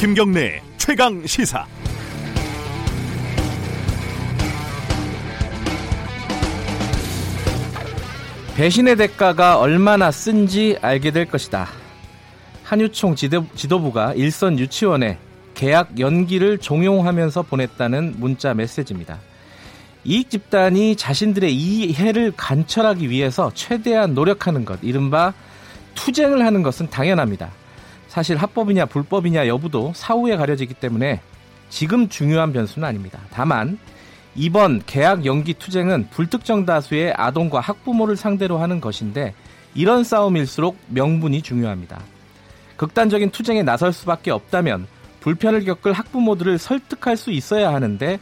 김경래 최강 시사. 배신의 대가가 얼마나 쓴지 알게 될 것이다. 한유총 지도, 부가 일선 유치원에 계약 연기를 종용하면서 보냈다는 문자 메시지입니다. 이익 집단이 자신들의 이해를 관철하기 위해서 최대한 노력하는 것, 이른바 투쟁을 하는 것은 당연합니다. 사실 합법이냐 불법이냐 여부도 사후에 가려지기 때문에 지금 중요한 변수는 아닙니다. 다만 이번 계약 연기 투쟁은 불특정 다수의 아동과 학부모를 상대로 하는 것인데 이런 싸움일수록 명분이 중요합니다. 극단적인 투쟁에 나설 수밖에 없다면 불편을 겪을 학부모들을 설득할 수 있어야 하는데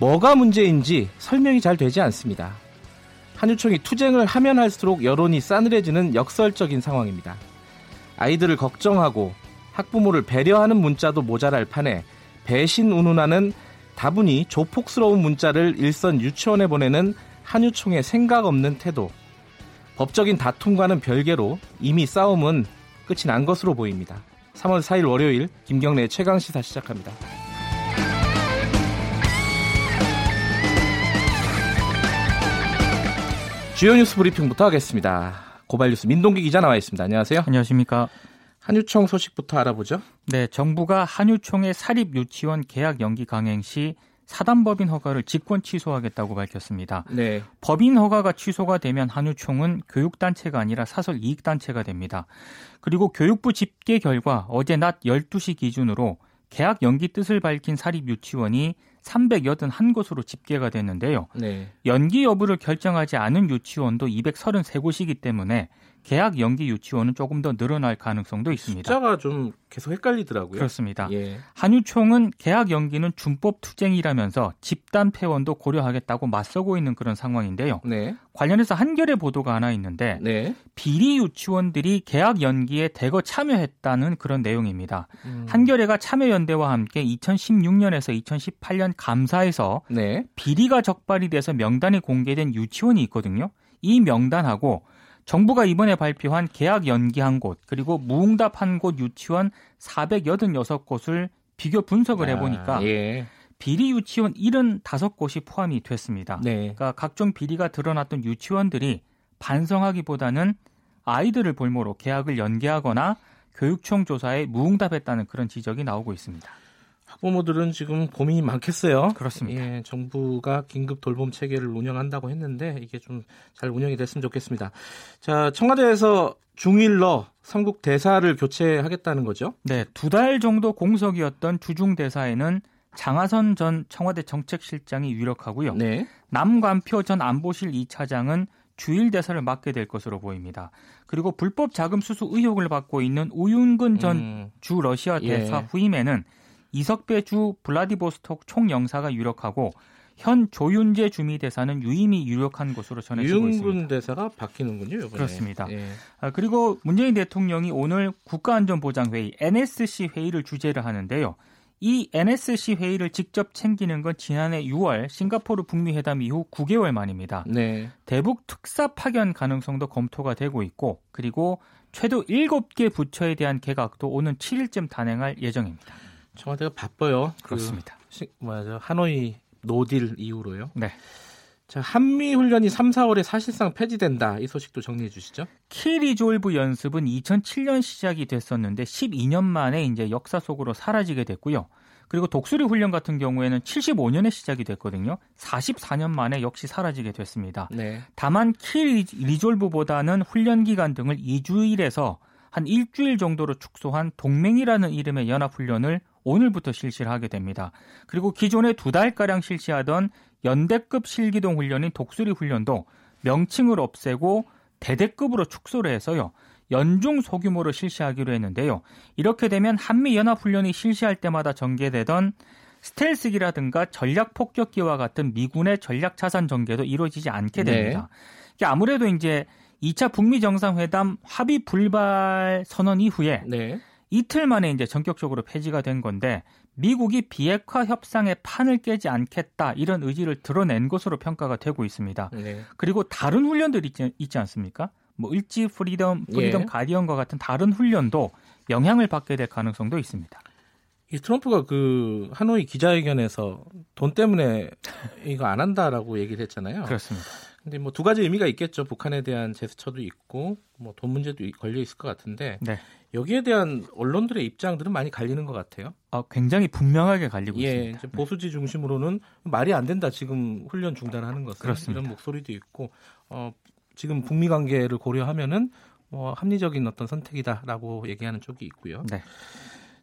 뭐가 문제인지 설명이 잘 되지 않습니다. 한유총이 투쟁을 하면 할수록 여론이 싸늘해지는 역설적인 상황입니다. 아이들을 걱정하고 학부모를 배려하는 문자도 모자랄 판에 배신 운운하는 다분히 조폭스러운 문자를 일선 유치원에 보내는 한유총의 생각 없는 태도. 법적인 다툼과는 별개로 이미 싸움은 끝이 난 것으로 보입니다. 3월 4일 월요일 김경래 최강 시사 시작합니다. 주요 뉴스 브리핑부터 하겠습니다. 고발뉴스 민동기 기자 나와 있습니다. 안녕하세요. 안녕하십니까. 한유총 소식부터 알아보죠. 네, 정부가 한유총의 사립 유치원 계약 연기 강행 시 사단법인 허가를 직권 취소하겠다고 밝혔습니다. 네. 법인 허가가 취소가 되면 한유총은 교육단체가 아니라 사설 이익단체가 됩니다. 그리고 교육부 집계 결과 어제 낮 12시 기준으로 계약 연기 뜻을 밝힌 사립 유치원이 381곳으로 집계가 됐는데요. 네. 연기 여부를 결정하지 않은 유치원도 233곳이기 때문에 계약 연기 유치원은 조금 더 늘어날 가능성도 있습니다. 숫자가 좀 계속 헷갈리더라고요. 그렇습니다. 예. 한유총은 계약 연기는 준법 투쟁이라면서 집단 폐원도 고려하겠다고 맞서고 있는 그런 상황인데요. 네. 관련해서 한겨레 보도가 하나 있는데 네. 비리 유치원들이 계약 연기에 대거 참여했다는 그런 내용입니다. 음. 한겨레가 참여연대와 함께 2016년에서 2018년 감사에서 네. 비리가 적발이 돼서 명단이 공개된 유치원이 있거든요. 이 명단하고 정부가 이번에 발표한 계약 연기한 곳 그리고 무응답한 곳 유치원 486곳을 비교 분석을 아, 해보니까 아, 예. 비리 유치원 75곳이 포함이 됐습니다. 네. 그러니까 각종 비리가 드러났던 유치원들이 반성하기보다는 아이들을 볼모로 계약을 연기하거나 교육청 조사에 무응답했다는 그런 지적이 나오고 있습니다. 학부모들은 지금 고민이 많겠어요. 그렇습니다. 예, 정부가 긴급 돌봄 체계를 운영한다고 했는데 이게 좀 잘 운영이 됐으면 좋겠습니다. 자, 청와대에서 중일러 삼국 대사를 교체하겠다는 거죠? 네, 두 달 정도 공석이었던 주중 대사에는 장하선 전 청와대 정책실장이 유력하고요. 네. 남관표 전 안보실 2차장은 주일 대사를 맡게 될 것으로 보입니다. 그리고 불법 자금 수수 의혹을 받고 있는 우윤근 전주 음. 러시아 대사 예. 후임에는 이석배 주 블라디보스톡 총영사가 유력하고 현 조윤재 주미 대사는 유임이 유력한 것으로 전해지고 있습니다. 유윤근 대사가 바뀌는군요. 이번에. 그렇습니다. 예. 아, 그리고 문재인 대통령이 오늘 국가안전보장회의 NSC 회의를 주재를 하는데요. 이 NSC 회의를 직접 챙기는 건 지난해 6월 싱가포르 북미 회담 이후 9개월 만입니다. 네. 대북 특사 파견 가능성도 검토가 되고 있고 그리고 최소 7개 부처에 대한 개각도 오는 7일쯤 단행할 예정입니다. 청와대가 바빠요. 그 그렇습니다. 그, 뭐죠 하노이 no deal 이후로요. 네. 자, 한미 훈련이 3, 4월에 사실상 폐지된다. 이 소식도 정리해 주시죠. 키리졸브 연습은 2007년 시작이 됐었는데 12년 만에 이제 역사 속으로 사라지게 됐고요. 그리고 독수리 훈련 같은 경우에는 75년에 시작이 됐거든요. 44년 만에 역시 사라지게 됐습니다. 네. 다만 키리졸브보다는 훈련 기간 등을 2주일에서 한 일주일 정도로 축소한 동맹이라는 이름의 연합훈련을 오늘부터 실시를 하게 됩니다. 그리고 기존에 두 달가량 실시하던 연대급 실기동 훈련인 독수리 훈련도 명칭을 없애고 대대급으로 축소를 해서요. 연중 소규모로 실시하기로 했는데요. 이렇게 되면 한미연합훈련이 실시할 때마다 전개되던 스텔스기라든가 전략폭격기와 같은 미군의 전략차산 전개도 이루어지지 않게 됩니다. 네. 아무래도 이제 2차 북미 정상회담 합의 불발 선언 이후에 네. 이틀 만에 이제 전격적으로 폐지가 된 건데 미국이 비핵화 협상의 판을 깨지 않겠다 이런 의지를 드러낸 것으로 평가가 되고 있습니다. 네. 그리고 다른 훈련들 있지, 있지 않습니까? 뭐 일지 프리덤 프리덤 예. 가디언과 같은 다른 훈련도 영향을 받게 될 가능성도 있습니다. 이 트럼프가 그 하노이 기자회견에서 돈 때문에 이거 안 한다라고 얘기를 했잖아요. 그렇습니다. 근데 뭐 두 가지 의미가 있겠죠. 북한에 대한 제스처도 있고 뭐 돈 문제도 걸려 있을 것 같은데 네. 여기에 대한 언론들의 입장들은 많이 갈리는 것 같아요. 아, 굉장히 분명하게 갈리고 예, 있습니다. 이제 보수지 중심으로는 말이 안 된다. 지금 훈련 중단하는 것은 그렇습니다. 이런 목소리도 있고 어, 지금 북미 관계를 고려하면은 뭐 합리적인 어떤 선택이다라고 얘기하는 쪽이 있고요. 네.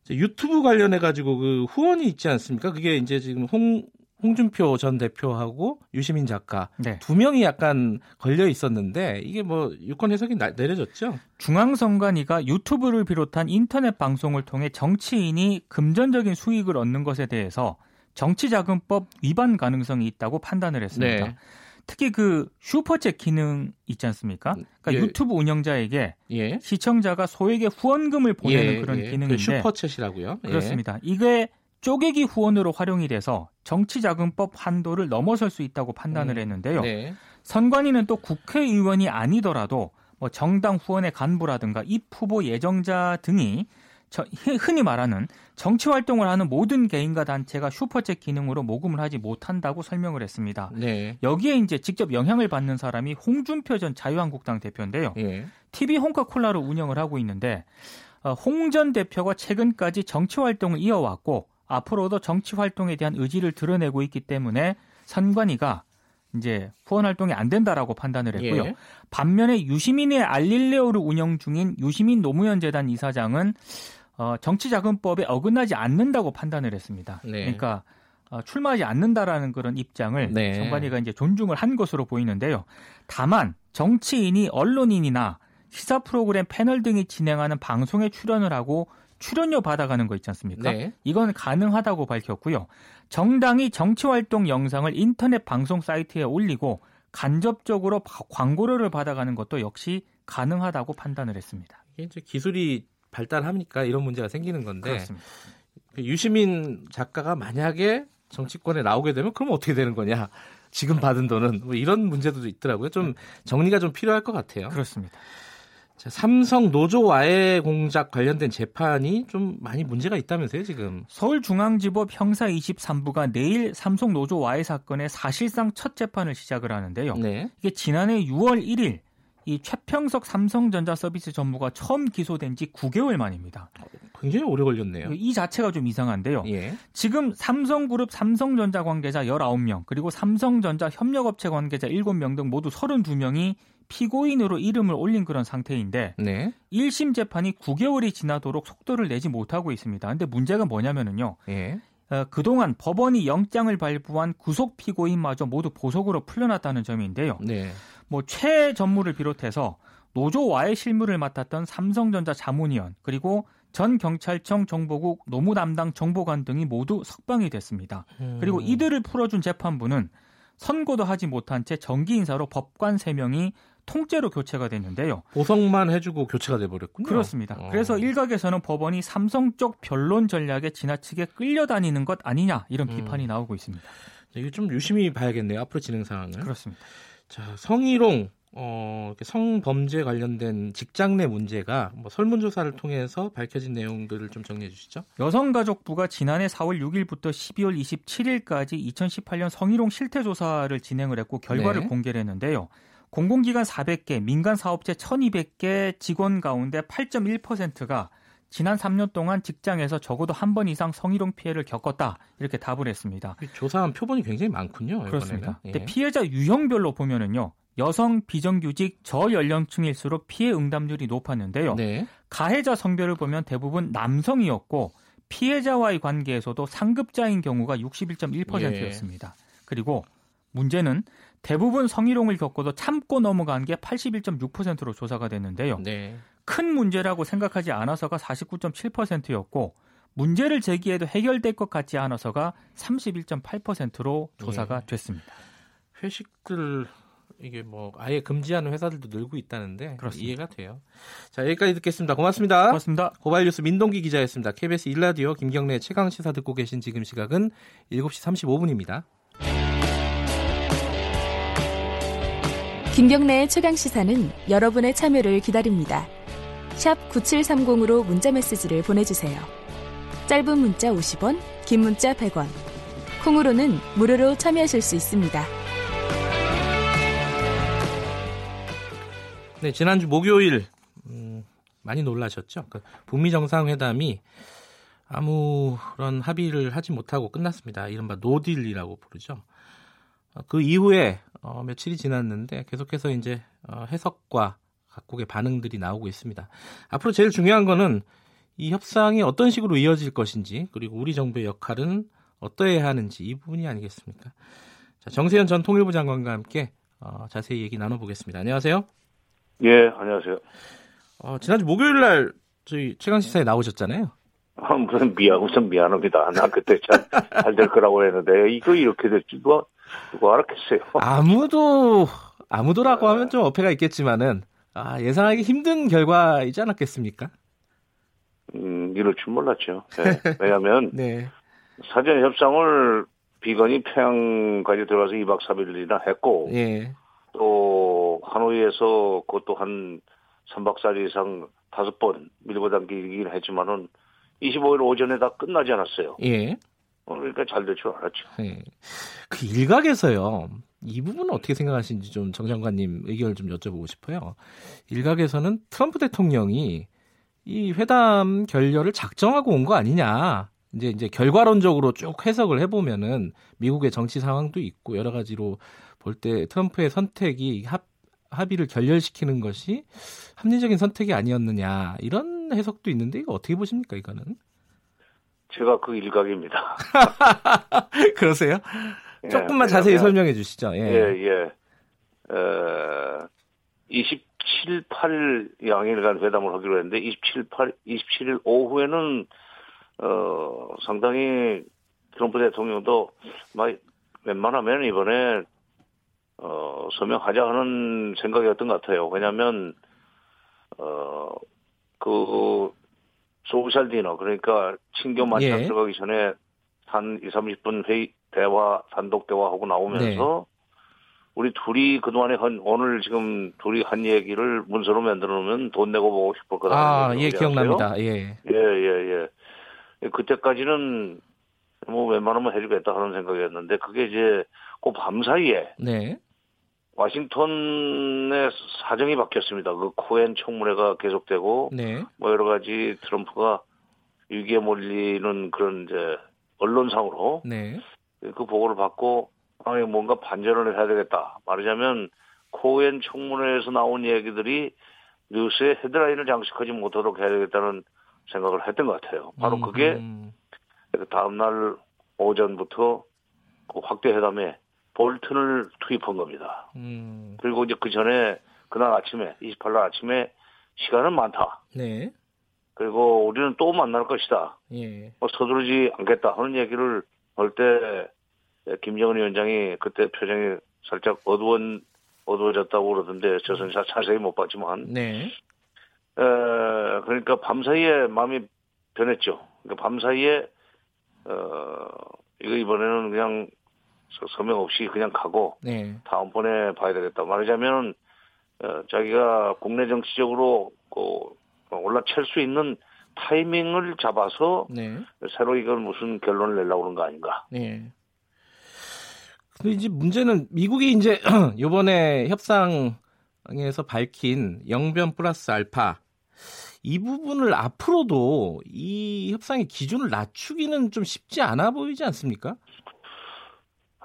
유튜브 관련해 가지고 그 후원이 있지 않습니까? 그게 이제 지금 홍 홍준표 전 대표하고 유시민 작가 네. 두 명이 약간 걸려 있었는데 이게 뭐 유권 해석이 나, 내려졌죠. 중앙선관위가 유튜브를 비롯한 인터넷 방송을 통해 정치인이 금전적인 수익을 얻는 것에 대해서 정치자금법 위반 가능성이 있다고 판단을 했습니다. 네. 특히 그 슈퍼챗 기능 있지 않습니까? 그러니까 예. 유튜브 운영자에게 예. 시청자가 소액의 후원금을 보내는 예. 그런 예. 기능인데 그 슈퍼챗이라고요? 예. 그렇습니다. 이게 쪼개기 후원으로 활용이 돼서 정치자금법 한도를 넘어설 수 있다고 판단을 음. 했는데요. 네. 선관위는 또 국회의원이 아니더라도 뭐 정당 후원의 간부라든가 입 후보 예정자 등이 저, 흔히 말하는 정치 활동을 하는 모든 개인과 단체가 슈퍼챗 기능으로 모금을 하지 못한다고 설명을 했습니다. 네. 여기에 이제 직접 영향을 받는 사람이 홍준표 전 자유한국당 대표인데요. 네. TV 홍카콜라로 운영을 하고 있는데 어, 홍전 대표가 최근까지 정치 활동을 이어왔고 앞으로도 정치 활동에 대한 의지를 드러내고 있기 때문에 선관위가 이제 후원 활동이 안 된다라고 판단을 했고요. 예. 반면에 유시민의 알릴레오를 운영 중인 유시민 노무현 재단 이사장은 어, 정치자금법에 어긋나지 않는다고 판단을 했습니다. 네. 그러니까 어, 출마하지 않는다라는 그런 입장을 네. 정관위가 이제 존중을 한 것으로 보이는데요. 다만 정치인이 언론인이나 시사 프로그램 패널 등이 진행하는 방송에 출연을 하고 출연료 받아가는 거 있지 않습니까? 네. 이건 가능하다고 밝혔고요. 정당이 정치활동 영상을 인터넷 방송 사이트에 올리고 간접적으로 광고료를 받아가는 것도 역시 가능하다고 판단을 했습니다. 이게 이제 기술이 발달하니까 이런 문제가 생기는 건데 그렇습니다. 그 유시민 작가가 만약에 정치권에 나오게 되면 그럼 어떻게 되는 거냐? 지금 받은 돈은 뭐 이런 문제도 있더라고요. 좀 정리가 좀 필요할 것 같아요. 그렇습니다. 자, 삼성 노조 와해 공작 관련된 재판이 좀 많이 문제가 있다면서요, 지금? 서울중앙지법 형사 23부가 내일 삼성 노조 와해 사건의 사실상 첫 재판을 시작을 하는데요. 네. 이게 지난해 6월 1일 이 최평석 삼성전자 서비스 전무가 처음 기소된 지 9개월 만입니다. 굉장히 오래 걸렸네요. 이 자체가 좀 이상한데요. 예. 지금 삼성그룹 삼성전자 관계자 19명, 그리고 삼성전자 협력업체 관계자 7명 등 모두 32명이 피고인으로 이름을 올린 그런 상태인데 네. 1심 재판이 9개월이 지나도록 속도를 내지 못하고 있습니다. 근데 문제가 뭐냐면은요. 예. 어, 그동안 법원이 영장을 발부한 구속 피고인마저 모두 보석으로 풀려났다는 점인데요. 네. 뭐 최 전무를 비롯해서 노조와의 실무를 맡았던 삼성전자 자문위원 그리고 전 경찰청 정보국 노무 담당 정보관 등이 모두 석방이 됐습니다. 음. 그리고 이들을 풀어준 재판부는 선고도 하지 못한 채 정기 인사로 법관 3명이 통째로 교체가 됐는데요. 보석만 해주고 교체가 돼버렸군요. 그렇습니다. 어. 그래서 일각에서는 법원이 삼성 쪽 변론 전략에 지나치게 끌려다니는 것 아니냐 이런 음. 비판이 음. 나오고 있습니다. 이게 좀 유심히 봐야겠네요. 앞으로 진행 상황을. 그렇습니다. 자, 성희롱 어, 성범죄 관련된 직장 내 문제가 뭐 설문조사를 통해서 밝혀진 내용들을 좀 정리해 주시죠. 여성가족부가 지난해 4월 6일부터 12월 27일까지 2018년 성희롱 실태조사를 진행을 했고 결과를 네. 공개를 했는데요. 공공기관 400개, 민간 사업체 1200개 직원 가운데 8.1%가 지난 3년 동안 직장에서 적어도 한 번 이상 성희롱 피해를 겪었다 이렇게 답을 했습니다. 조사한 표본이 굉장히 많군요. 그렇습니다. 예. 피해자 유형별로 보면은요. 여성 비정규직 저연령층일수록 피해 응답률이 높았는데요. 네. 가해자 성별을 보면 대부분 남성이었고 피해자와의 관계에서도 상급자인 경우가 61.1%였습니다. 예. 그리고 문제는 대부분 성희롱을 겪어도 참고 넘어간 게 81.6%로 조사가 됐는데요. 네. 큰 문제라고 생각하지 않아서가 49.7%였고 문제를 제기해도 해결될 것 같지 않아서가 31.8%로 조사가 네. 됐습니다. 회식들 이게 뭐 아예 금지하는 회사들도 늘고 있다는데 그렇습니다. 이해가 돼요. 자 여기까지 듣겠습니다. 고맙습니다. 고맙습니다. 고발뉴스 민동기 기자였습니다. KBS 일라디오 김경래 최강 시사 듣고 계신 지금 시각은 7시 35분입니다. 김경래의 최강 시사는 여러분의 참여를 기다립니다. 샵 9730으로 문자 메시지를 보내주세요. 짧은 문자 50원, 긴 문자 100원. 콩으로는 무료로 참여하실 수 있습니다. 네, 지난주 목요일 음, 많이 놀라셨죠? 그 북미 정상회담이 아무런 합의를 하지 못하고 끝났습니다. 이른바 no deal이라고 부르죠. 어, 그 이후에 어, 며칠이 지났는데 계속해서 이제 어, 해석과 각국의 반응들이 나오고 있습니다. 앞으로 제일 중요한 거는 이 협상이 어떤 식으로 이어질 것인지 그리고 우리 정부의 역할은 어떠해야 하는지 이 부분이 아니겠습니까? 자, 정세현 전 통일부 장관과 함께 어, 자세히 얘기 나눠보겠습니다. 안녕하세요. 예, 안녕하세요. 어, 지난주 목요일 날 저희 최강 시사에 나오셨잖아요. 아, 무슨 미안, 우선 미안합니다. 나 그때 잘 될 거라고 했는데 이거 이렇게 될지 누가 누가 알았겠어요. 아무도 아무도라고 하면 좀 어폐가 있겠지만은 아, 예상하기 힘든 결과이지 않았겠습니까? 음, 이럴 줄 몰랐죠. 네. 왜냐하면 네. 사전 협상을 비건이 평양까지 들어가서 2박 3일이나 했고 예. 또 하노이에서 그것도 한 3박 4일 이상 다섯 번 밀고 당기긴 했지만은 25일 오전에 다 끝나지 않았어요. 예. 어, 그러니까 잘 될 줄 알았죠. 예. 그 일각에서요. 이 부분은 어떻게 생각하시는지 좀 정 장관님 의견을 좀 여쭤보고 싶어요. 일각에서는 트럼프 대통령이 이 회담 결렬을 작정하고 온 거 아니냐. 이제 이제 결과론적으로 쭉 해석을 해보면은 미국의 정치 상황도 있고 여러 가지로 볼 때 트럼프의 선택이 합, 합의를 결렬시키는 것이 합리적인 선택이 아니었느냐 이런 해석도 있는데 이거 어떻게 보십니까 이거는? 제가 그 일각입니다. 그러세요? 예, 조금만 자세히 설명해 주시죠. 예, 예. 예. 어, 27, 8일 양일간 회담을 하기로 했는데 27, 8, 27일 오후에는 어, 상당히 트럼프 대통령도 막 웬만하면 이번에 어, 서명하자 하는 생각이었던 것 같아요. 왜냐하면 어, 그 소셜 디너 그러니까 친교 만찬 예. 들어가기 전에 한 2, 30분 회의 대화 단독 대화하고 나오면서 네. 우리 둘이 그동안에 한 오늘 지금 둘이 한 얘기를 문서로 만들어 놓으면 돈 내고 보고 싶을 거다. 아, 예, 기억납니다. 예. 예, 예, 예. 그때까지는 뭐 웬만하면 해주겠다 하는 생각이었는데 그게 이제 그 밤 사이에 네. 와싱턴의 사정이 바뀌었습니다. 그 코엔 청문회가 계속되고 네. 뭐 여러 가지 트럼프가 위기에 몰리는 그런 이제 언론상으로 네. 그 보고를 받고 아니 뭔가 반전을 해야 되겠다. 말하자면 코엔 청문회에서 나온 얘기들이 뉴스에 헤드라인을 장식하지 못하도록 해야 되겠다는 생각을 했던 것 같아요. 바로 그게 음. 다음 날 오전부터 그 확대 회담에 볼튼을 투입한 겁니다. 음. 그리고 이제 그 전에 그날 아침에 28일 아침에 시간은 많다. 네. 그리고 우리는 또 만날 것이다. 예. 뭐 서두르지 않겠다 하는 얘기를 할 때 김정은 위원장이 그때 표정이 살짝 어두워 어두워졌다고 그러던데 저는 자세히 못 봤지만. 네. 에, 그러니까 밤 사이에 마음이 변했죠. 그러니까 밤 사이에 어 이거 이번에는 그냥 서명 없이 그냥 가고 네. 다음번에 봐야 되겠다. 말하자면 어, 자기가 국내 정치적으로 그 올라챌 수 있는 타이밍을 잡아서 네. 새로 이걸 무슨 결론을 내려고 그런 거 아닌가. 네. 근데 이제 문제는 미국이 이제 이번에 협상에서 밝힌 영변 플러스 알파 이 부분을 앞으로도 이 협상의 기준을 낮추기는 좀 쉽지 않아 보이지 않습니까?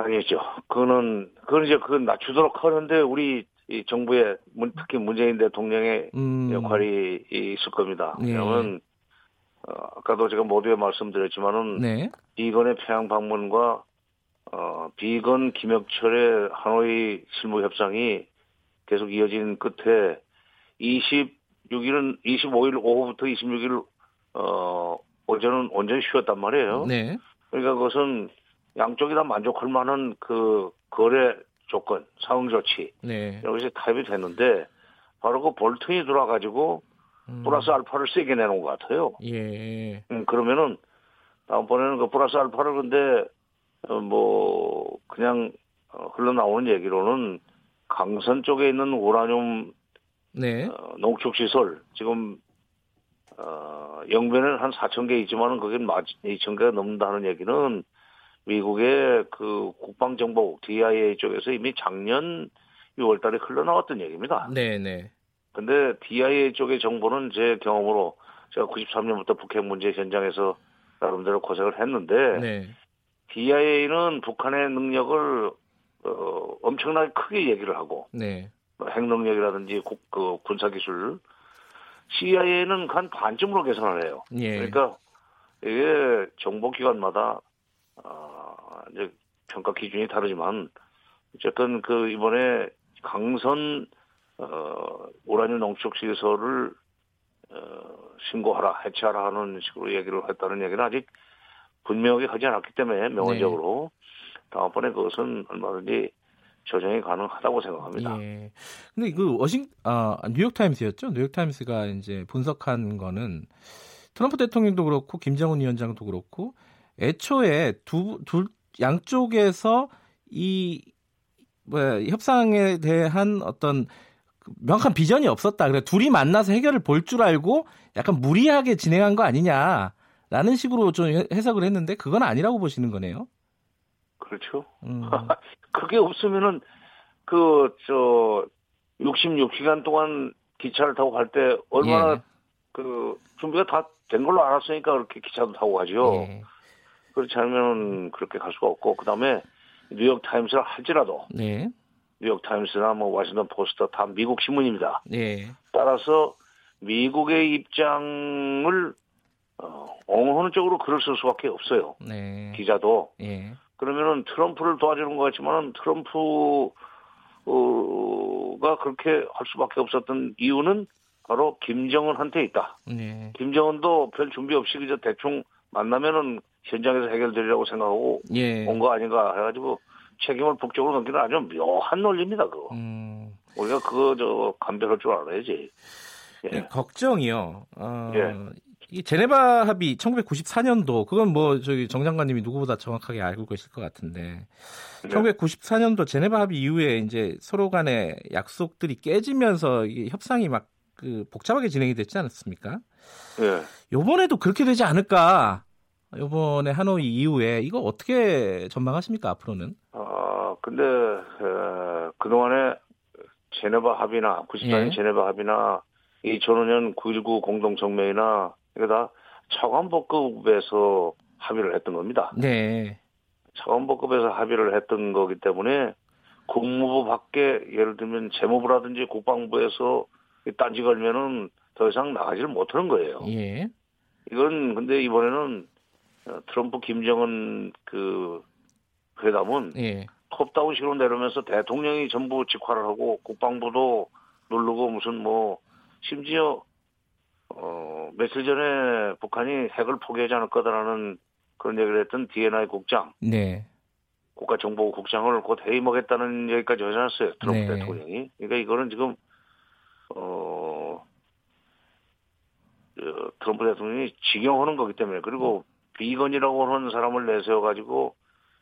아니죠. 그거는 그건 이제 그건 낮추도록 하는데 우리 이 정부의 특히 문재인 대통령의 음. 역할이 있을 겁니다. 예. 왜냐하면 어, 아까도 제가 모두에 말씀드렸지만은 네. 비건의 평양 방문과 어, 비건 김혁철의 하노이 실무 협상이 계속 이어진 끝에 26일은 25일 오후부터 26일 어, 오전은 온전히 쉬었단 말이에요. 네. 그러니까 그것은 양쪽이 다 만족할 만한 그 거래 조건, 상응 조치 네. 여기서 타협이 됐는데 바로 그 볼튼이 들어와가지고 음. 플러스 알파를 세게 내놓은 것 같아요. 예. 음, 그러면은 다음번에는 그 플러스 알파를 근데 어, 뭐 그냥 어, 흘러나오는 얘기로는 강선 쪽에 있는 우라늄 네. 어, 농축 시설 지금 어, 영변에는 한 4천 개 있지만은 그게 2천 개가 넘는다는 얘기는 미국의 그 국방정보국 DIA 쪽에서 이미 작년 6월달에 흘러나왔던 얘기입니다. 네, 네. 근데 DIA 쪽의 정보는 제 경험으로 제가 93년부터 북핵 문제 현장에서 나름대로 고생을 했는데 네. DIA는 북한의 능력을 어, 엄청나게 크게 얘기를 하고 네. 뭐핵 능력이라든지 국, 그 군사 기술 CIA는 한 반쯤으로 계산을 해요. 예. 그러니까 이게 정보기관마다 어, 이제 평가 기준이 다르지만 어쨌든 그 이번에 강선 어, 우라늄 농축 시설을 어, 신고하라, 해체하라 하는 식으로 얘기를 했다는 얘기는 아직 분명하게 하지 않았기 때문에 명언적으로 네. 다음번에 그것은 얼마든지 조정이 가능하다고 생각합니다. 예. 근데 그 워싱 아 뉴욕 타임스였죠? 뉴욕 타임스가 이제 분석한 거는 트럼프 대통령도 그렇고 김정은 위원장도 그렇고 애초에 두 둘 양쪽에서 이 뭐야 협상에 대한 어떤 명확한 비전이 없었다. 그래 둘이 만나서 해결을 볼 줄 알고 약간 무리하게 진행한 거 아니냐라는 식으로 좀 해석을 했는데 그건 아니라고 보시는 거네요. 그렇죠. 음. 그게 없으면은 그 저 66시간 동안 기차를 타고 갈 때 얼마나 예. 그 준비가 다 된 걸로 알았으니까 그렇게 기차도 타고 가죠. 예. 그렇지 않으면 그렇게 갈 수가 없고 그다음에 뉴욕 타임스를 할지라도 네. 뉴욕 타임스나 뭐 워싱턴 포스터 다 미국 신문입니다. 네. 따라서 미국의 입장을 어, 옹호하는 쪽으로 글을 쓸 수밖에 없어요. 네. 기자도. 네. 그러면은 트럼프를 도와주는 것 같지만 트럼프가 그렇게 할 수밖에 없었던 이유는 바로 김정은한테 있다. 네. 김정은도 별 준비 없이 그저 대충 만나면은 현장에서 해결되리라고 생각하고 예. 온거 아닌가 해가지고 책임을 북쪽으로 넘기는 아주 묘한 논리입니다, 그거. 음. 우리가 그거 저 감별할 줄 알아야지. 예. 네, 걱정이요. 어, 예. 이 제네바 합의 1994년도 그건 뭐 저기 정 장관님이 누구보다 정확하게 알고 계실 것 같은데 네. 1994년도 제네바 합의 이후에 이제 서로 간의 약속들이 깨지면서 이게 협상이 막 그 복잡하게 진행이 됐지 않았습니까? 예. 요번에도 그렇게 되지 않을까? 요번에 하노이 이후에 이거 어떻게 전망하십니까 앞으로는? 아 근데 에, 그동안에 제네바 합의나 94년 예. 제네바 합의나 2005년 9.19 공동성명이나 이거 다 차관복급에서 합의를 했던 겁니다. 네. 차관복급에서 합의를 했던 거기 때문에 국무부 밖에 예를 들면 재무부라든지 국방부에서 딴지 걸면은 더 이상 나가지를 못하는 거예요. 예. 이건 근데 이번에는 트럼프 김정은 그 회담은 예. 톱다운식으로 내려면서 대통령이 전부 직화를 하고 국방부도 누르고 무슨 뭐 심지어 어 며칠 전에 북한이 핵을 포기하지 않을 거다라는 그런 얘기를 했던 DNI 국장, 네. 국가정보국장을 곧 해임하겠다는 얘기까지 하지 않았어요 트럼프 네. 대통령이. 그러니까 이거는 지금 어 트럼프 대통령이 직영하는 거기 때문에 그리고 비건이라고 하는 사람을 내세워 가지고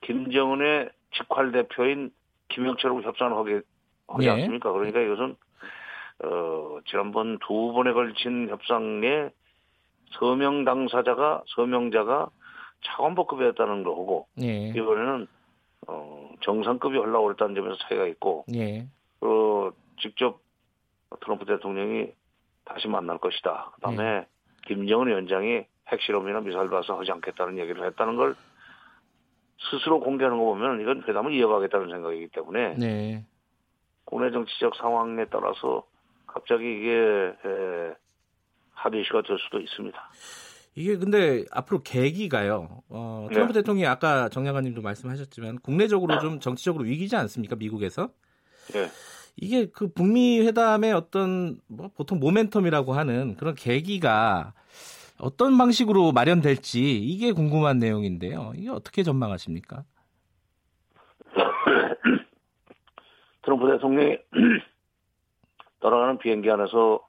김정은의 직활 대표인 김영철하고 협상을 하게 하지 네. 않습니까? 그러니까 이것은 어, 지난번 두 번에 걸친 협상에 서명 당사자가 서명자가 차관복급이었다는 거고 예. 이번에는 어, 정상급이 올라올다는 점에서 차이가 있고 예. 어, 직접 트럼프 대통령이 다시 만날 것이다. 그다음에 예. 김정은 위원장이 핵실험이나 미사일 발사 하지 않겠다는 얘기를 했다는 걸 스스로 공개하는 거 보면 이건 회담을 이어가겠다는 생각이기 때문에 네. 국내 정치적 상황에 따라서 갑자기 이게 에, 합의 이슈가 될 수도 있습니다. 이게 근데 앞으로 계기가요. 어, 트럼프 네. 대통령이 아까 정양관님도 말씀하셨지만 국내적으로 좀 정치적으로 위기지 않습니까? 미국에서? 네. 이게 그 북미 회담의 어떤 뭐 보통 모멘텀이라고 하는 그런 계기가 어떤 방식으로 마련될지 이게 궁금한 내용인데요. 이게 어떻게 전망하십니까? 트럼프 대통령이 떠나가는 비행기 안에서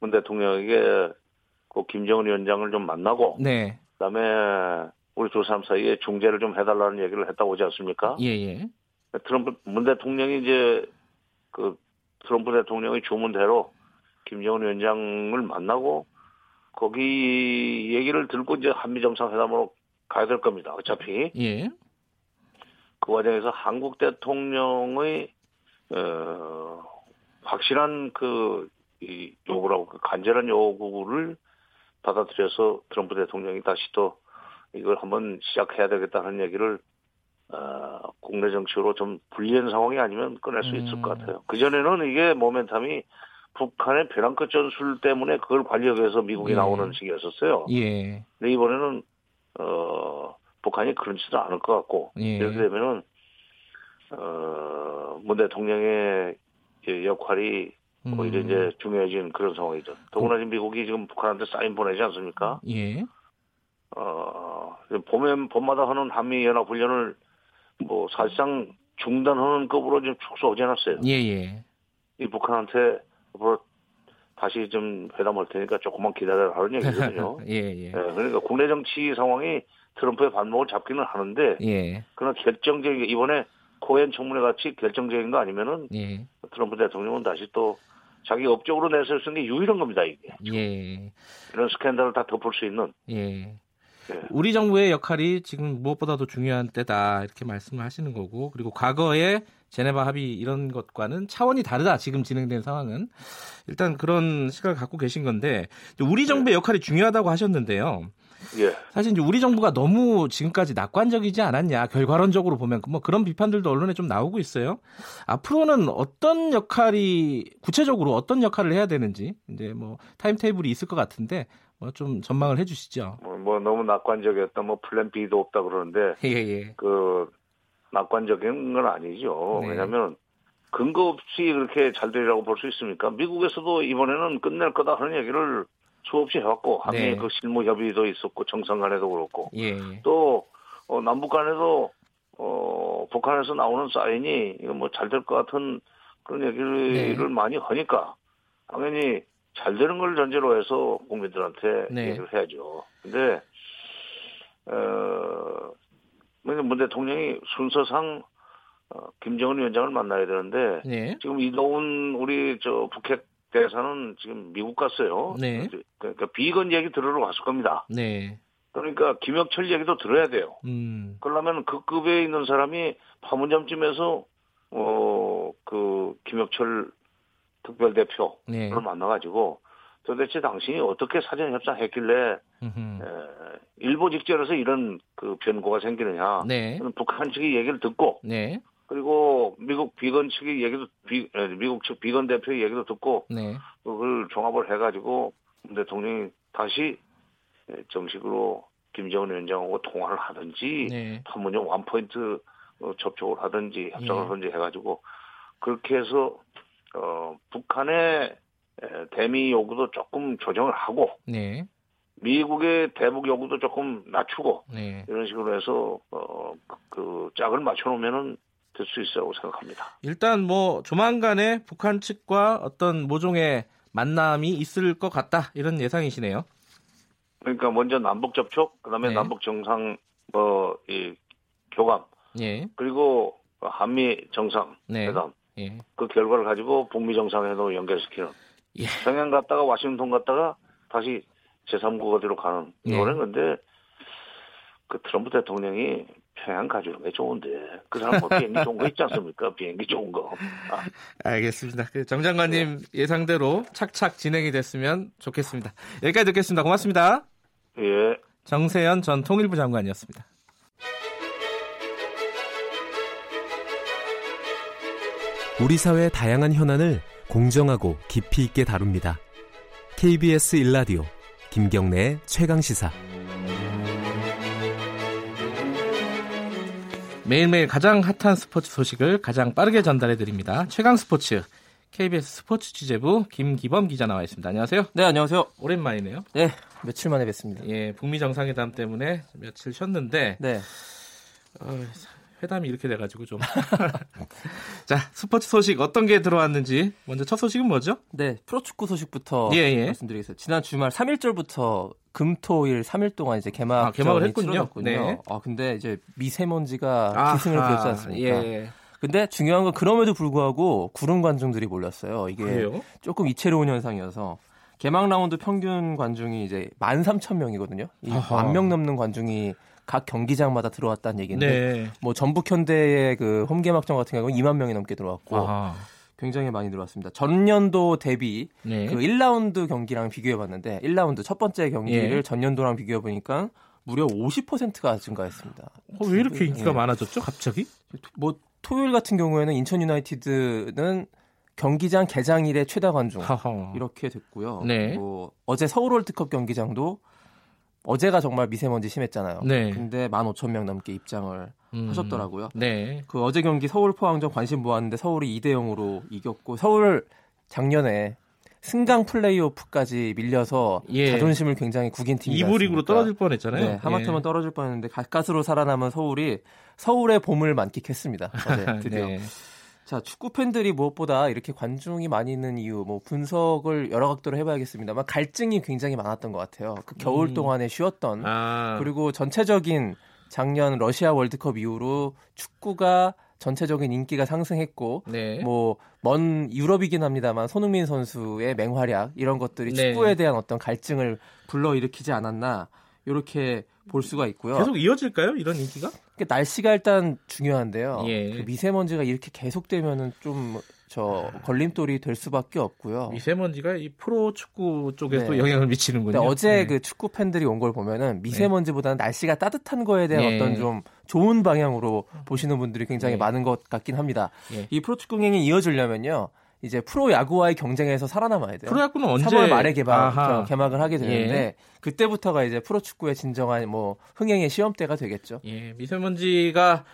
문 대통령에게 그 김정은 위원장을 좀 만나고 네. 그다음에 우리 두 사람 사이에 중재를 좀 해달라는 얘기를 했다고 하지 않습니까? 예, 예. 트럼프 문 대통령이 이제 그 트럼프 대통령의 주문대로 김정은 위원장을 만나고 거기 얘기를 들고 이제 한미 정상회담으로 가야 될 겁니다. 어차피. 예. 그 과정에서 한국 대통령의 어, 확실한 그 이 요구라고 그 간절한 요구를 받아들여서 트럼프 대통령이 다시 또 이걸 한번 시작해야 되겠다는 얘기를 어, 국내 정치로 좀 불리한 상황이 아니면 꺼낼 수 있을 것 음. 같아요. 그전에는 이게 모멘텀이 북한의 벼랑 끝 전술 때문에 그걸 관리하기 위해서 미국이 예. 나오는 식이었었어요. 예. 근데 이번에는, 어, 북한이 그렇지도 않을 것 같고, 예. 이렇게 되면은, 어, 문 대통령의 역할이 오히려 음. 이제 중요해진 그런 상황이죠. 더구나 지금 미국이 지금 북한한테 사인 보내지 않습니까? 예. 어, 봄에, 봄마다 하는 한미연합훈련을 뭐 사실상 중단하는 급으로 지금 축소하지 않았어요. 예, 예. 이 북한한테 앞으로 다시 좀 회담할 테니까 조금만 기다려라 하는 얘기거든요. 예, 예. 예, 그러니까 국내 정치 상황이 트럼프의 반목을 잡기는 하는데, 예. 그러나 결정적인, 이번에 코엔 청문회 같이 결정적인 거 아니면은, 예. 트럼프 대통령은 다시 또 자기 업적으로 내세울 수 있는 게 유일한 겁니다, 이게. 예. 이런 스캔들을 다 덮을 수 있는. 예. 네. 우리 정부의 역할이 지금 무엇보다도 중요한 때다 이렇게 말씀을 하시는 거고 그리고 과거에 제네바 합의 이런 것과는 차원이 다르다 지금 진행된 상황은 일단 그런 시각을 갖고 계신 건데 우리 정부의 역할이 중요하다고 하셨는데요. 예. 사실 이제 우리 정부가 너무 지금까지 낙관적이지 않았냐 결과론적으로 보면 뭐 그런 비판들도 언론에 좀 나오고 있어요. 앞으로는 어떤 역할이 구체적으로 어떤 역할을 해야 되는지 이제 뭐 타임테이블이 있을 것 같은데 뭐 좀 전망을 해주시죠. 뭐, 뭐, 너무 낙관적이었다, 뭐 플랜 B도 없다 그러는데 예, 예. 그 낙관적인 건 아니죠. 네. 왜냐하면 근거 없이 그렇게 잘 되리라고 볼 수 있습니까? 미국에서도 이번에는 끝낼 거다 하는 얘기를 수없이 해왔고 한미 네. 그 실무 협의도 있었고 정상 간에도 그렇고 예. 또 어, 남북 간에도 어, 북한에서 나오는 사인이 이거 뭐 잘 될 것 같은 그런 얘기를 네. 많이 하니까 당연히 잘 되는 걸 전제로 해서 국민들한테 네. 얘기를 해야죠. 근데 어, 문 대통령이 순서상 어, 김정은 위원장을 만나야 되는데 네. 지금 이동훈 우리 저 북핵 대사는 지금 미국 갔어요. 네. 그러니까 비건 얘기 들으러 갔을 겁니다. 네. 그러니까 김혁철 얘기도 들어야 돼요. 음. 그러려면 그 급에 있는 사람이 파문점쯤에서 어그 김혁철 특별대표를 네. 만나가지고 도대체 당신이 어떻게 사전 협상했길래 에, 일보 직전에서 이런 그 변고가 생기느냐. 네. 북한 측의 얘기를 듣고 네. 그리고 미국 비건 측의 얘기도 비, 미국 측 비건 대표의 얘기도 듣고 네. 그걸 종합을 해가지고 대통령이 다시 정식으로 김정은 위원장하고 통화를 하든지 네. 판문점 원포인트 어, 접촉을 하든지 협상을 네. 하든지 해가지고 그렇게 해서 어, 북한의 대미 요구도 조금 조정을 하고 네. 미국의 대북 요구도 조금 낮추고 네. 이런 식으로 해서 어, 그, 그 짝을 맞춰놓으면은 될 수 있다고 생각합니다. 일단 뭐 조만간에 북한 측과 어떤 모종의 만남이 있을 것 같다 이런 예상이시네요. 그러니까 먼저 남북 접촉, 그다음에 네. 남북 정상 뭐이 교감, 예. 그리고 한미 정상 네. 회담, 예. 그 결과를 가지고 북미 정상회담을 연결시키는. 예. 평양 갔다가 와싱턴 갔다가 다시 제3국 어디로 가는 네. 이거는 근데 그 트럼프 대통령이 평양 가주는 게 좋은데 그 사람 뭐 비행기 좋은 거 있지 않습니까? 비행기 좋은 거. 아. 알겠습니다. 그정 장관님 네. 예상대로 착착 진행이 됐으면 좋겠습니다. 여기까지 듣겠습니다. 고맙습니다. 예. 정세현 전 통일부 장관이었습니다. 우리 사회의 다양한 현안을 공정하고 깊이 있게 다룹니다. KBS 일라디오 김경래의 최강 시사. 매일매일 가장 핫한 스포츠 소식을 가장 빠르게 전달해 드립니다. 최강 스포츠 KBS 스포츠 취재부 김기범 기자 나와 있습니다. 안녕하세요. 네, 안녕하세요. 오랜만이네요. 네, 며칠 만에 뵙습니다. 예, 북미 정상회담 때문에 며칠 쉬었는데 네. 어, 회담이 이렇게 돼가지고 좀. 자, 스포츠 소식 어떤 게 들어왔는지 먼저 첫 소식은 뭐죠? 네, 프로축구 소식부터 예, 예. 말씀드리겠습니다. 지난 주말 3일절부터 금토일 3일 동안 이제 개막 아, 개막을 했군요. 네. 아 근데 이제 미세먼지가 아하, 기승을 부렸지 않습니까? 예. 근데 중요한 건 그럼에도 불구하고 구름 관중들이 몰렸어요. 이게 그래요? 조금 이채로운 현상이어서 개막 라운드 평균 관중이 이제 13,000명이거든요. 만명 넘는 관중이 각 경기장마다 들어왔다는 얘기인데 네. 뭐 전북 현대의 그 홈개막전 같은 경우는 2만 명이 넘게 들어왔고 아하. 굉장히 많이 들어왔습니다. 전년도 대비 네. 그 1라운드 경기랑 비교해 봤는데 1라운드 첫 번째 경기를 예. 전년도랑 비교해 보니까 무려 50%가 증가했습니다. 어, 왜 이렇게 인기가 네. 많아졌죠? 갑자기? 뭐 토요일 같은 경우에는 인천 유나이티드는 경기장 개장일에 최다 관중 하하. 이렇게 됐고요. 네. 뭐 어제 서울 월드컵 경기장도 어제가 정말 미세먼지 심했잖아요. 네. 근데 15,000명 넘게 입장을 음. 하셨더라고요. 네. 그 어제 경기 서울 포항전 관심 모았는데 서울이 2대 0으로 이겼고 서울 작년에 승강 플레이오프까지 밀려서 예. 자존심을 굉장히 구긴 팀이 2부 리그로 떨어질 뻔했잖아요. 네, 하마터면 예. 떨어질 뻔했는데 가까스로 살아남은 서울이 서울의 봄을 만끽했습니다. 어제 드디어. 네. 자, 축구 팬들이 무엇보다 이렇게 관중이 많이 있는 이유, 뭐 분석을 여러 각도로 해봐야겠습니다만 갈증이 굉장히 많았던 것 같아요. 그 겨울 음. 동안에 쉬었던 아. 그리고 전체적인 작년 러시아 월드컵 이후로 축구가 전체적인 인기가 상승했고 네. 뭐먼 유럽이긴 합니다만 손흥민 선수의 맹활약 이런 것들이 네. 축구에 대한 어떤 갈증을 불러일으키지 않았나 이렇게 볼 수가 있고요. 계속 이어질까요? 이런 인기가? 날씨가 일단 중요한데요. 예. 그 미세먼지가 이렇게 계속되면은 좀 저 걸림돌이 될 수밖에 없고요. 미세먼지가 이 프로 축구 쪽에도 네. 영향을 미치는군요. 어제 네. 그 축구 팬들이 온 걸 보면은 미세먼지보다는 네. 날씨가 따뜻한 거에 대한 네. 어떤 좀 좋은 방향으로 보시는 분들이 굉장히 네. 많은 것 같긴 합니다. 예. 이 프로 축구 행이 이어지려면요. 이제 프로 야구와의 경쟁에서 살아남아야 돼요. 프로 야구는 언제 3월 말에 개막, 개막을 하게 되는데 예. 그때부터가 이제 프로 축구의 진정한 뭐 흥행의 시험대가 되겠죠. 예, 미세먼지가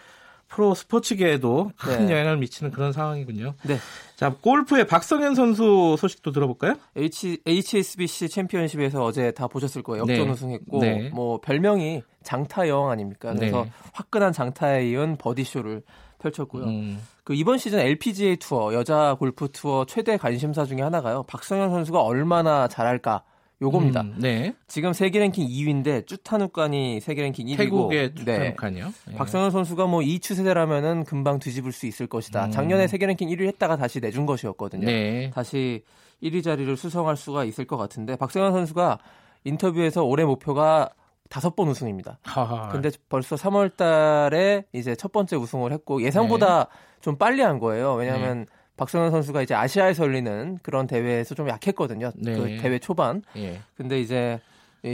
프로 스포츠계에도 큰 네. 영향을 미치는 그런 상황이군요. 네. 자, 골프의 박성현 선수 소식도 들어볼까요? H, HSBC 챔피언십에서 어제 다 보셨을 거예요. 역전 네. 우승했고, 네. 뭐, 별명이 장타 여왕 아닙니까? 그래서 네. 화끈한 장타에 이은 버디쇼를 펼쳤고요. 음. 그 이번 시즌 LPGA 투어 여자 골프 투어 최대 관심사 중에 하나가요. 박성현 선수가 얼마나 잘할까 요겁니다. 음, 네. 지금 세계 랭킹 2위인데 쭈타누칸이 세계 랭킹 1위고 태국의 쭈타누칸이요. 네. 네. 박성현 선수가 뭐 이 추세대라면은 금방 뒤집을 수 있을 것이다. 음. 작년에 세계 랭킹 1위 했다가 다시 내준 것이었거든요. 네. 다시 1위 자리를 수성할 수가 있을 것 같은데 박성현 선수가 인터뷰에서 올해 목표가 다섯 번 우승입니다. 하하. 근데 벌써 3월 달에 이제 첫 번째 우승을 했고 예상보다 네. 좀 빨리 한 거예요. 왜냐하면 네. 박성현 선수가 이제 아시아에서 열리는 그런 대회에서 좀 약했거든요. 네. 그 대회 초반. 예. 근데 이제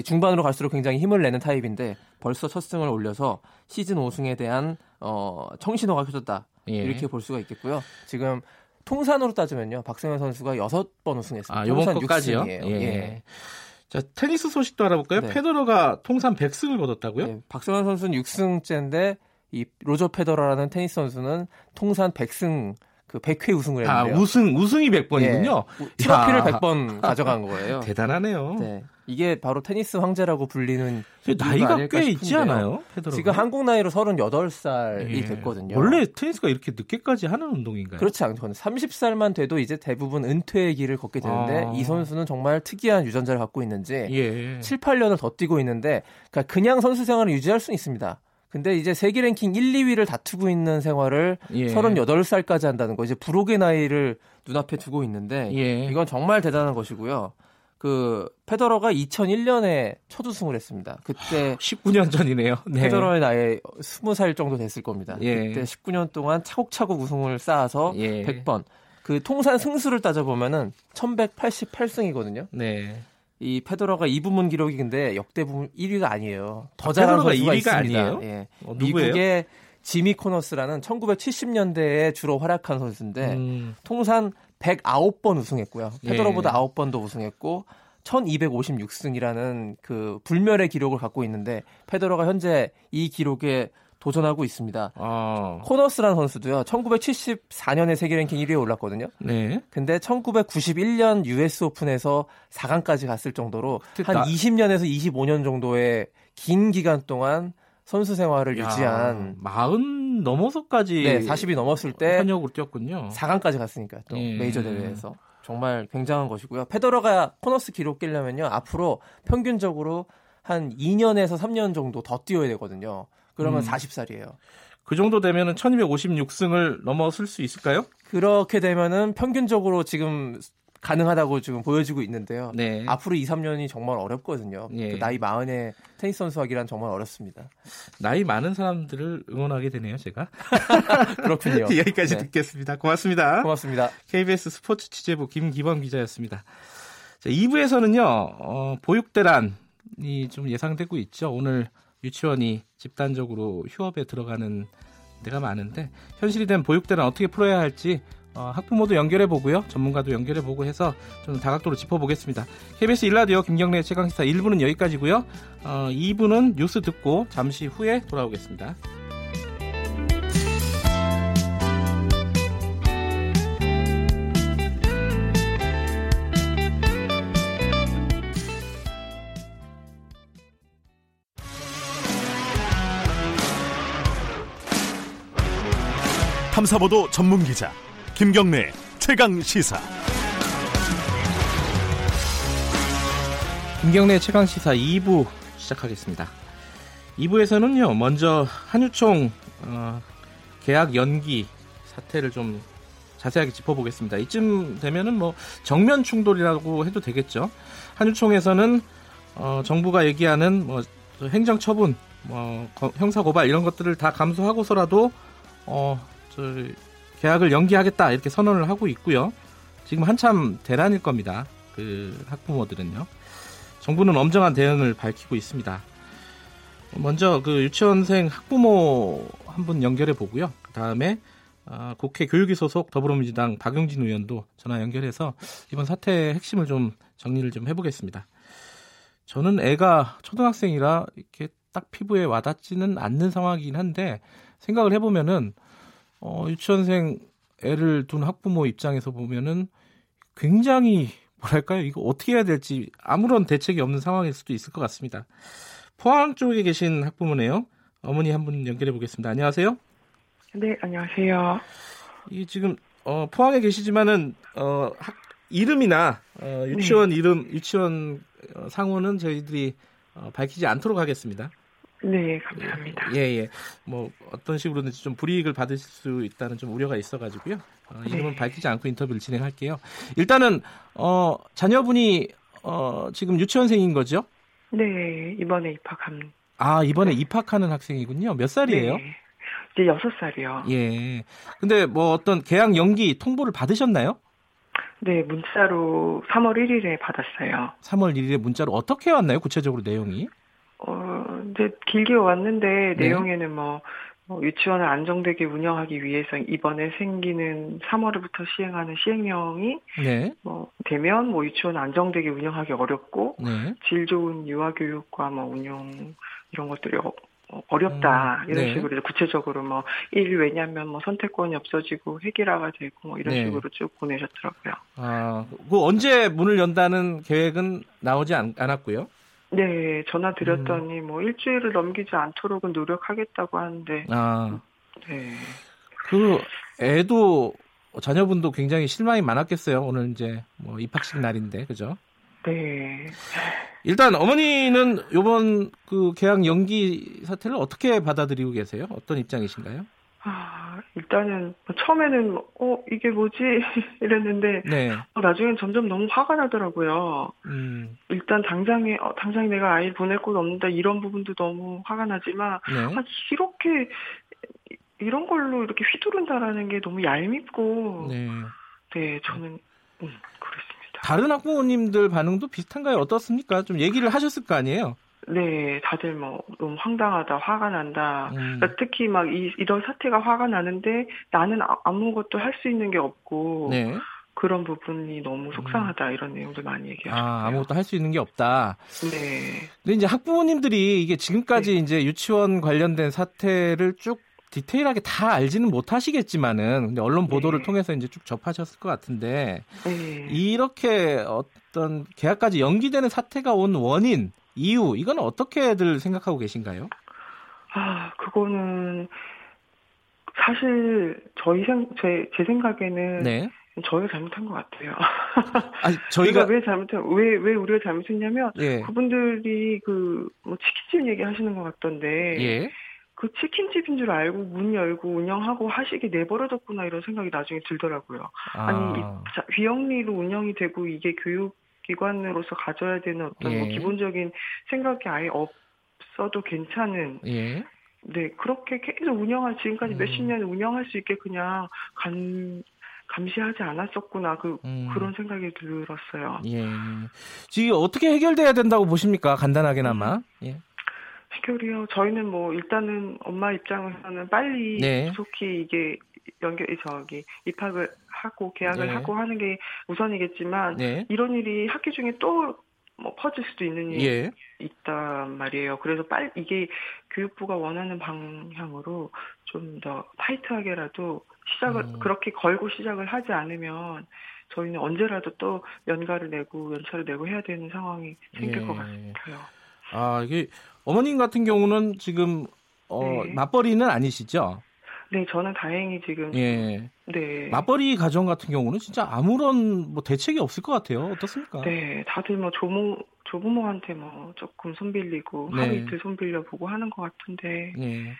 중반으로 갈수록 굉장히 힘을 내는 타입인데 벌써 첫 승을 올려서 시즌 5승에 대한 어, 청신호가 켜졌다. 예. 이렇게 볼 수가 있겠고요. 지금 통산으로 따지면요. 박성현 선수가 6번 우승했습니다. 아, 이번 거까지요? 예. 예. 자, 테니스 소식도 알아볼까요? 네. 페더러가 통산 100승을 거뒀다고요? 네, 박성현 선수는 6승째인데 이 로저 페더러라는 테니스 선수는 통산 100승 그 100회 우승을 아, 했는데요. 아, 우승 우승이 100번이군요. 예, 트로피를 100번 가져간 거예요. 대단하네요. 네. 이게 바로 테니스 황제라고 불리는 나이가 꽤 있지 않아요? 페더러가? 지금 한국 나이로 38살이 예. 됐거든요. 원래 테니스가 이렇게 늦게까지 하는 운동인가요? 그렇지 않거든요. 30살만 돼도 이제 대부분 은퇴의 길을 걷게 되는데 아. 이 선수는 정말 특이한 유전자를 갖고 있는지 예. 7, 8년을 더 뛰고 있는데 그러니까 그냥 선수 생활을 유지할 수는 있습니다. 근데 이제 세계 랭킹 1, 2위를 다투고 있는 생활을 예. 38살까지 한다는 거 이제 부록의 나이를 눈앞에 두고 있는데 예. 이건 정말 대단한 것이고요. 그 페더러가 2001년에 첫 우승을 했습니다. 그때 19년 전이네요. 네. 페더러의 나이 20살 정도 됐을 겁니다. 예. 그때 19년 동안 차곡차곡 우승을 쌓아서 예. 100번. 그 통산 승수를 따져 보면은 1188승이거든요. 네. 이 페더러가 이 부문 기록이 근데 역대 부문 1위가 아니에요. 더 아, 잘하는 선수가 1위가 있습니다. 아니에요? 예. 어, 미국의 지미 코너스라는 1970년대에 주로 활약한 선수인데 음. 통산 109번 우승했고요. 페더러보다 예. 9번도 우승했고 1256승이라는 그 불멸의 기록을 갖고 있는데 페더러가 현재 이 기록에 도전하고 있습니다. 아. 코너스라는 선수도요. 1974년에 세계 랭킹 1위에 올랐거든요. 네. 근데 1991년 US 오픈에서 4강까지 갔을 정도로 한 나... 20년에서 25년 정도의 긴 기간 동안 선수 생활을 야, 유지한 40 넘어서까지 네, 40이 넘었을 때 현역으로 뛰었군요. 4강까지 갔으니까 또 예. 메이저 대회에서 정말 굉장한 것이고요. 페더러가 코너스 기록 깨려면요 앞으로 평균적으로 한 2년에서 3년 정도 더 뛰어야 되거든요. 그러면 음. 40살이에요. 그 정도 되면은 1256승을 넘어설 수 있을까요? 그렇게 되면은 평균적으로 지금 가능하다고 지금 보여지고 있는데요. 네. 앞으로 2, 3년이 정말 어렵거든요. 예. 그 나이 마흔에 테니스 선수 하기란 정말 어렵습니다. 나이 많은 사람들을 응원하게 되네요, 제가. 그렇군요. 여기까지 네. 듣겠습니다. 고맙습니다. 고맙습니다. KBS 스포츠 취재부 김기범 기자였습니다. 자, 2부에서는요, 어, 보육대란이 좀 예상되고 있죠. 오늘 유치원이 집단적으로 휴업에 들어가는 데가 많은데 현실이 된 보육대란 어떻게 풀어야 할지 어, 학부모도 연결해 보고요. 전문가도 연결해 보고 해서 좀 다각도로 짚어보겠습니다. KBS 일라디오 김경래 최강시사 1부는 여기까지고요. 어, 2부는 뉴스 듣고 잠시 후에 돌아오겠습니다. 탐사보도 전문 기자 김경래 최강 시사. 김경래 최강 시사 2부 시작하겠습니다. 2부에서는요, 먼저 한유총 어, 계약 연기 사태를 좀 자세하게 짚어보겠습니다. 이쯤 되면은 뭐 정면 충돌이라고 해도 되겠죠. 한유총에서는 어, 정부가 얘기하는 뭐 행정 처분, 뭐 형사 고발 이런 것들을 다 감수하고서라도 어, 저 계약을 연기하겠다 이렇게 선언을 하고 있고요. 지금 한참 대란일 겁니다. 그 학부모들은요. 정부는 엄정한 대응을 밝히고 있습니다. 먼저 그 유치원생 학부모 한 분 연결해 보고요. 그 다음에 어, 국회 교육위 소속 더불어민주당 박용진 의원도 전화 연결해서 이번 사태의 핵심을 좀 정리를 좀 해보겠습니다. 저는 애가 초등학생이라 이렇게 딱 피부에 와닿지는 않는 상황이긴 한데 생각을 해보면은 어, 유치원생 애를 둔 학부모 입장에서 보면은 굉장히 뭐랄까요? 이거 어떻게 해야 될지 아무런 대책이 없는 상황일 수도 있을 것 같습니다. 포항 쪽에 계신 학부모네요. 어머니 한 분 연결해 보겠습니다. 안녕하세요. 네, 안녕하세요. 이 지금 어, 포항에 계시지만은 어, 학, 이름이나 어, 유치원 네. 이름, 유치원 어, 상호는 저희들이 어, 밝히지 않도록 하겠습니다. 네, 감사합니다. 예, 예. 뭐 어떤 식으로든지 좀 불이익을 받을 수 있다는 좀 우려가 있어가지고요. 어, 이름은 네. 밝히지 않고 인터뷰를 진행할게요. 일단은 어, 자녀분이 어, 지금 유치원생인 거죠? 네, 이번에 입학한. 아, 이번에 입학하는 학생이군요. 몇 살이에요? 네, 이제 여섯 살이요. 예. 근데 뭐 어떤 계약 연기 통보를 받으셨나요? 네, 문자로 3월 1일에 받았어요. 3월 1일에 문자로 어떻게 왔나요? 구체적으로 내용이? 어, 이제 길게 왔는데 네. 내용에는 뭐, 뭐 유치원을 안정되게 운영하기 위해서 이번에 생기는 3월부터 시행하는 시행령이 네. 뭐 되면 뭐 유치원 안정되게 운영하기 어렵고 네. 질 좋은 유아 교육과 뭐 운영 이런 것들이 어, 어렵다 음, 이런 네. 식으로 구체적으로 뭐 일 왜냐하면 뭐 선택권이 없어지고 회계라가 되고 뭐 이런 네. 식으로 쭉 보내셨더라고요. 아, 그 언제 문을 연다는 계획은 나오지 않, 않았고요. 네, 전화 드렸더니 음. 뭐 일주일을 넘기지 않도록은 노력하겠다고 하는데. 아. 네. 그 애도 자녀분도 굉장히 실망이 많았겠어요. 오늘 이제 뭐 입학식 날인데, 그죠? 네. 일단 어머니는 이번 그 계약 연기 사태를 어떻게 받아들이고 계세요? 어떤 입장이신가요? 아, 일단은 뭐 처음에는 어 이게 뭐지 이랬는데 네. 어, 나중엔 점점 너무 화가 나더라고요. 음. 일단 당장에 어, 당장 내가 아이 보낼 곳 없는다 이런 부분도 너무 화가 나지만 네. 아, 이렇게 이런 걸로 이렇게 휘두른다라는 게 너무 얄밉고 네, 네 저는 음, 그렇습니다. 다른 학부모님들 반응도 비슷한가요? 어떻습니까? 좀 얘기를 하셨을 거 아니에요? 네, 다들 뭐 너무 황당하다, 화가 난다. 음. 그러니까 특히 막 이, 이런 사태가 화가 나는데 나는 아, 아무것도 할 수 있는 게 없고 네. 그런 부분이 너무 속상하다 음. 이런 내용들 많이 얘기하셨어요. 아, 아무것도 할 수 있는 게 없다. 네. 근데 이제 학부모님들이 이게 지금까지 네. 이제 유치원 관련된 사태를 쭉 디테일하게 다 알지는 못하시겠지만은 근데 언론 보도를 네. 통해서 이제 쭉 접하셨을 것 같은데 네. 이렇게 어떤 계약까지 연기되는 사태가 온 원인 이유 이건 어떻게들 생각하고 계신가요? 아 그거는 사실 저희 생, 제, 제 생각에는 네. 저희가 잘못한 것 같아요. 아니, 저희가 왜 잘못한 왜왜 우리가 잘못했냐면 예. 그분들이 그뭐 치킨집 얘기하시는 것 같던데 예. 그 치킨집인 줄 알고 문 열고 운영하고 하시게 내버려뒀구나 이런 생각이 나중에 들더라고요. 아. 니 비영리로 운영이 되고 이게 교육 기관으로서 가져야 되는 어떤 뭐 예. 뭐 기본적인 생각이 아예 없어도 괜찮은 예. 네 그렇게 계속 운영할 지금까지 음. 몇십 년 운영할 수 있게 그냥 간 감시하지 않았었구나 그 음. 그런 생각이 들었어요. 예. 지금 어떻게 해결돼야 된다고 보십니까? 간단하게나마. 음. 예. 해결이요. 저희는 뭐 일단은 엄마 입장에서는 빨리 네. 속히 이게 연결 저기 입학을 하고 계약을 네. 하고 하는 게 우선이겠지만 네. 이런 일이 학교 중에 또 뭐 퍼질 수도 있는 일이 예. 있단 말이에요. 그래서 빨리 이게 교육부가 원하는 방향으로 좀 더 타이트하게라도 시작을 음. 그렇게 걸고 시작을 하지 않으면 저희는 언제라도 또 연가를 내고 연차를 내고 해야 되는 상황이 생길 예. 것 같아요. 아 이게 어머님 같은 경우는 지금 어, 네. 맞벌이는 아니시죠? 네, 저는 다행히 지금 예. 네. 맞벌이 가정 같은 경우는 진짜 아무런 뭐 대책이 없을 것 같아요. 어떻습니까? 네, 다들 뭐 조모 조부모한테 뭐 조금 손 빌리고 네. 하루 이틀 손 빌려 보고 하는 것 같은데. 네.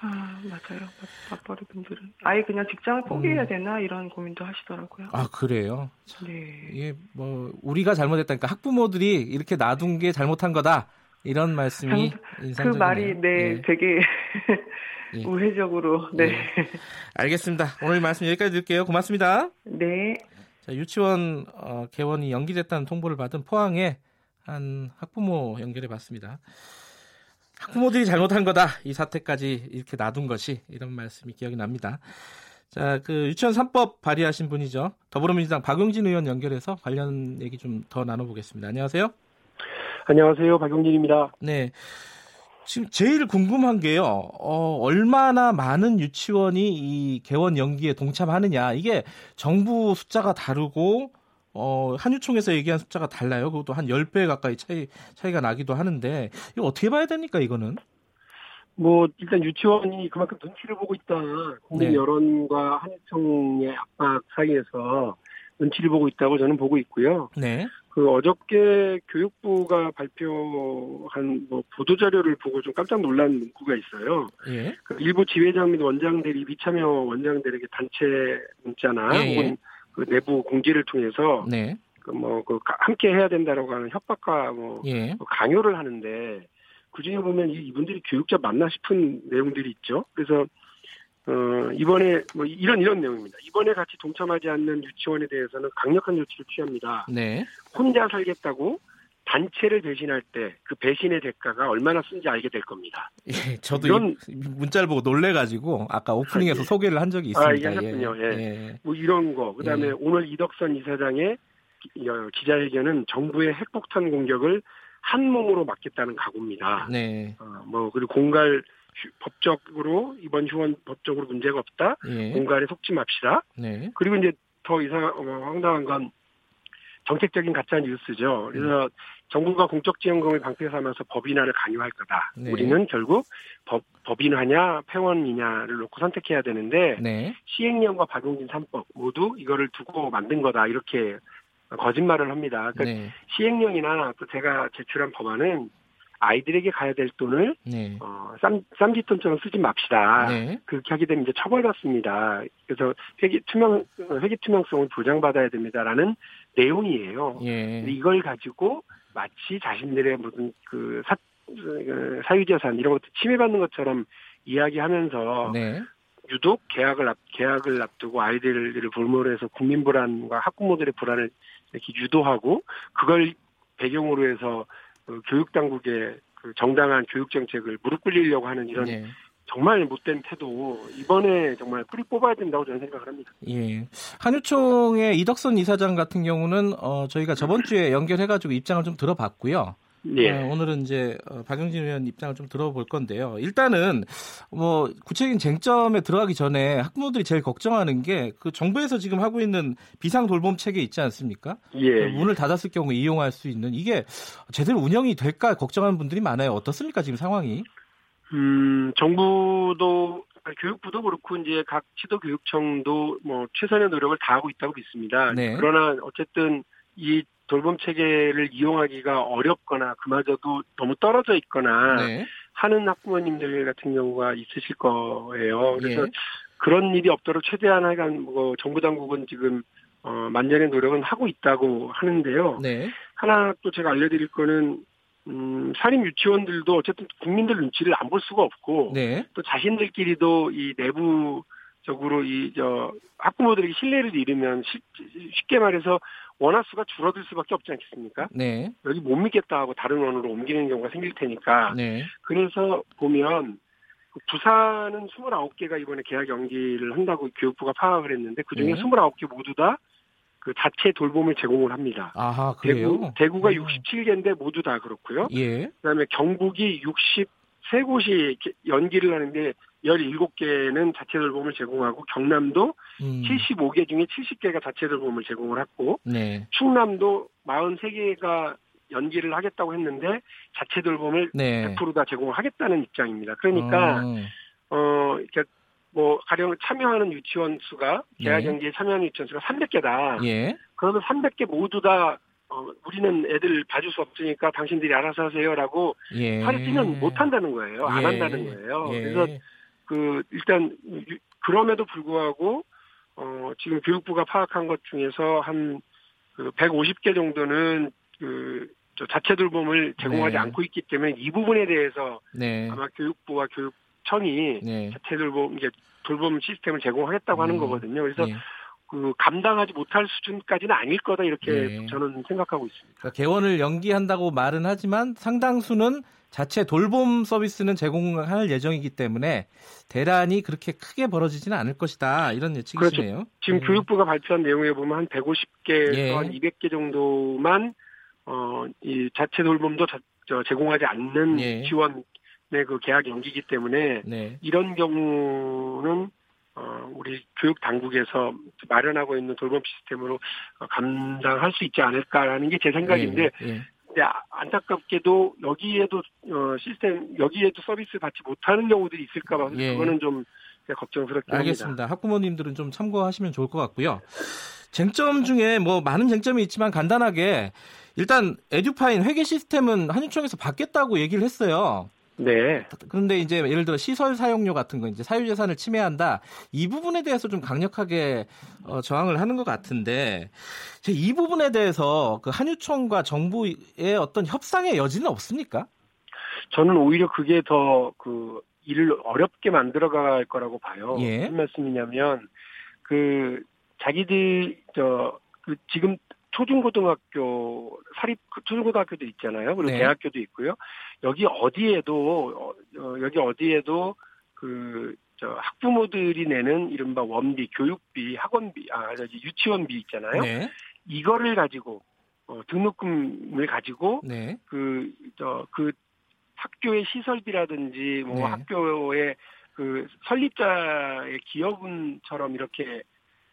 아 맞아요. 맞벌이 분들은 아예 그냥 직장을 포기해야 음. 되나 이런 고민도 하시더라고요. 아 그래요? 네. 이게 뭐 우리가 잘못했다니까 학부모들이 이렇게 놔둔 게 잘못한 거다. 이런 말씀이 그 말이 네, 네. 되게 예. 우회적으로 네. 예. 알겠습니다. 오늘 말씀 여기까지 드릴게요. 고맙습니다. 네. 자, 유치원 어, 개원이 연기됐다는 통보를 받은 포항에 한 학부모 연결해 봤습니다. 학부모들이 잘못한 거다. 이 사태까지 이렇게 놔둔 것이 이런 말씀이 기억이 납니다. 자, 그 유치원 3법 발의하신 분이죠. 더불어민주당 박용진 의원 연결해서 관련 얘기 좀 더 나눠보겠습니다. 안녕하세요. 안녕하세요. 박용진입니다. 네. 지금 제일 궁금한 게요. 어, 얼마나 많은 유치원이 이 개원 연기에 동참하느냐. 이게 정부 숫자가 다르고 어, 한유총에서 얘기한 숫자가 달라요. 그것도 한 10배 가까이 차이, 차이가 나기도 하는데, 이거 어떻게 봐야 됩니까, 이거는? 뭐, 일단 유치원이 그만큼 눈치를 보고 있다. 국민 네. 여론과 한유총의 압박 사이에서 눈치를 보고 있다고 저는 보고 있고요. 네. 그 어저께 교육부가 발표한 뭐 보도 자료를 보고 좀 깜짝 놀란 문구가 있어요. 예. 그 일부 지회장 및 원장들이 미참여 원장들에게 단체 문자나 예. 예. 혹은 그 내부 공지를 통해서 네. 그뭐 그 함께 해야 된다라고 하는 협박과 뭐 예. 뭐 강요를 하는데 그 중에 보면 이분들이 교육자 맞나 싶은 내용들이 있죠. 그래서 어, 이번에 뭐 이런 이런 내용입니다. 이번에 같이 동참하지 않는 유치원에 대해서는 강력한 조치를 취합니다. 네. 혼자 살겠다고 단체를 배신할 때 그 배신의 대가가 얼마나 쓴지 알게 될 겁니다. 예, 저도 이런 문자를 보고 놀래가지고 아까 오프닝에서 아, 예. 소개를 한 적이 있습니다. 아, 예, 하셨군요. 예. 예. 뭐 이런 거. 그다음에 예. 오늘 이덕선 이사장의 기자회견은 정부의 핵폭탄 공격을 한 몸으로 막겠다는 각오입니다. 네. 어, 뭐 그리고 공갈 법적으로 이번 휴원 법적으로 문제가 없다. 예. 공간에 속지 맙시다. 네. 그리고 이제 더 이상 어, 황당한 건 정책적인 가짜 뉴스죠. 그래서 음. 정부가 공적 지원금을 방패 삼아서 법인화를 강요할 거다. 네. 우리는 결국 법, 법인화냐 폐원이냐를 놓고 선택해야 되는데 네. 시행령과 박용진 3법 모두 이거를 두고 만든 거다. 이렇게 거짓말을 합니다. 그러니까 네. 시행령이나 또 제가 제출한 법안은 아이들에게 가야 될 돈을 네. 어, 쌈, 쌈짓돈처럼 쓰지 맙시다. 네. 그렇게 하게 되면 이제 처벌받습니다. 그래서 회계 투명 회계 투명성을 보장받아야 됩니다라는 내용이에요. 예. 이걸 가지고 마치 자신들의 무슨 그 사, 그 사유재산 이런 것도 침해받는 것처럼 이야기하면서 네. 유독 계약을 앞 계약을 앞두고 아이들을 볼모로 해서 국민 불안과 학부모들의 불안을 이렇게 유도하고 그걸 배경으로 해서 그 교육 당국의 그 정당한 교육 정책을 무릎 꿇리려고 하는 이런 네. 정말 못된 태도 이번에 정말 뿌리 뽑아야 된다고 저는 생각을 합니다. 예. 한유총의 이덕선 이사장 같은 경우는 어, 저희가 저번 주에 연결해가지고 입장을 좀 들어봤고요. 네. 어, 오늘은 이제 어, 박영진 의원 입장을 좀 들어볼 건데요. 일단은 뭐 구체적인 쟁점에 들어가기 전에 학부모들이 제일 걱정하는 게 그 정부에서 지금 하고 있는 비상 돌봄 체계 있지 않습니까? 예. 그 문을 닫았을 경우 이용할 수 있는 이게 제대로 운영이 될까 걱정하는 분들이 많아요. 어떻습니까 지금 상황이? 음, 정부도 교육부도 그렇고 이제 각 지도교육청도 뭐 최선의 노력을 다하고 있다고 믿습니다. 네. 그러나 어쨌든 이 돌봄 체계를 이용하기가 어렵거나 그마저도 너무 떨어져 있거나 네. 하는 학부모님들 같은 경우가 있으실 거예요. 그래서 예. 그런 일이 없도록 최대한 하여간 뭐 정부 당국은 지금 어 만전의 노력은 하고 있다고 하는데요. 네. 하나 또 제가 알려드릴 거는 음, 사립 유치원들도 어쨌든 국민들 눈치를 안 볼 수가 없고 네. 또 자신들끼리도 이 내부 적으로 이 저 학부모들에게 신뢰를 잃으면 쉽게 말해서 원화 수가 줄어들 수밖에 없지 않겠습니까? 네. 여기 못 믿겠다 하고 다른 원으로 옮기는 경우가 생길 테니까. 네. 그래서 보면 부산은 29개가 이번에 계약 연기를 한다고 교육부가 파악을 했는데 그중에 네. 29개 모두 다 그 자체 돌봄을 제공을 합니다. 아하, 그래요? 대구, 대구가 음. 67개인데 모두 다 그렇고요. 예. 그다음에 경북이 63곳이 연기를 하는데 17개는 자체 돌봄을 제공하고 경남도 음. 75개 중에 70개가 자체 돌봄을 제공을 했고 네. 충남도 43개가 연기를 하겠다고 했는데 자체 돌봄을 네. 100%다 제공을 하겠다는 입장입니다. 그러니까 어, 어 이렇게 뭐 가령 참여하는 유치원 수가 계약 네. 연기에 참여하는 유치원 수가 300개다. 예. 그러면 300개 모두 다 어, 우리는 애들 봐줄 수 없으니까 당신들이 알아서 하세요라고 예. 하루 뛰면 못 한다는 거예요. 안 예. 한다는 거예요. 예. 그래서 그 일단 그럼에도 불구하고 어 지금 교육부가 파악한 것 중에서 한 그 150개 정도는 그저 자체 돌봄을 제공하지 네. 않고 있기 때문에 이 부분에 대해서 네. 아마 교육부와 교육청이 네. 자체 돌봄 이게 돌봄 시스템을 제공하겠다고 음. 하는 거거든요. 그래서 네. 그 감당하지 못할 수준까지는 아닐 거다 이렇게 네. 저는 생각하고 있습니다. 그러니까 개원을 연기한다고 말은 하지만 상당수는 자체 돌봄 서비스는 제공할 예정이기 때문에 대란이 그렇게 크게 벌어지지는 않을 것이다 이런 예측이시네요. 그렇죠. 지금 네. 교육부가 발표한 내용에 보면 한 150개에서 예. 한 200개 정도만 어, 이 자체 돌봄도 자, 저, 제공하지 않는 예. 지원의 그 계약 연기이기 때문에 네. 이런 경우는 어, 우리 교육 당국에서 마련하고 있는 돌봄 시스템으로 감당할 수 있지 않을까라는 게 제 생각인데 예. 예. 근데 아, 안타깝게도 여기에도 어, 시스템 여기에도 서비스 받지 못하는 경우들이 있을까 봐 예. 그거는 좀 걱정스럽긴 알겠습니다. 합니다. 학부모님들은 좀 참고하시면 좋을 것 같고요. 쟁점 중에 뭐 많은 쟁점이 있지만 간단하게 일단 에듀파인 회계 시스템은 한유총에서 받겠다고 얘기를 했어요. 네. 그런데 이제 예를 들어 시설 사용료 같은 거 이제 사유재산을 침해한다 이 부분에 대해서 좀 강력하게 어, 저항을 하는 것 같은데 이 부분에 대해서 그 한유총과 정부의 어떤 협상의 여지는 없습니까? 저는 오히려 그게 더 그 일을 어렵게 만들어갈 거라고 봐요. 예. 무슨 말씀이냐면 그 자기들 저 그 지금 초중고등학교 사립 그 초중고등학교도 있잖아요. 그리고 네. 대학교도 있고요. 여기 어디에도 어, 어 여기 어디에도 그 저 학부모들이 내는 이른바 원비, 교육비, 학원비, 아 저기 유치원비 있잖아요. 네. 이거를 가지고 어, 등록금을 가지고 네. 그저그 그 학교의 시설비라든지 뭐 네. 학교의 그 설립자의 기여분처럼 이렇게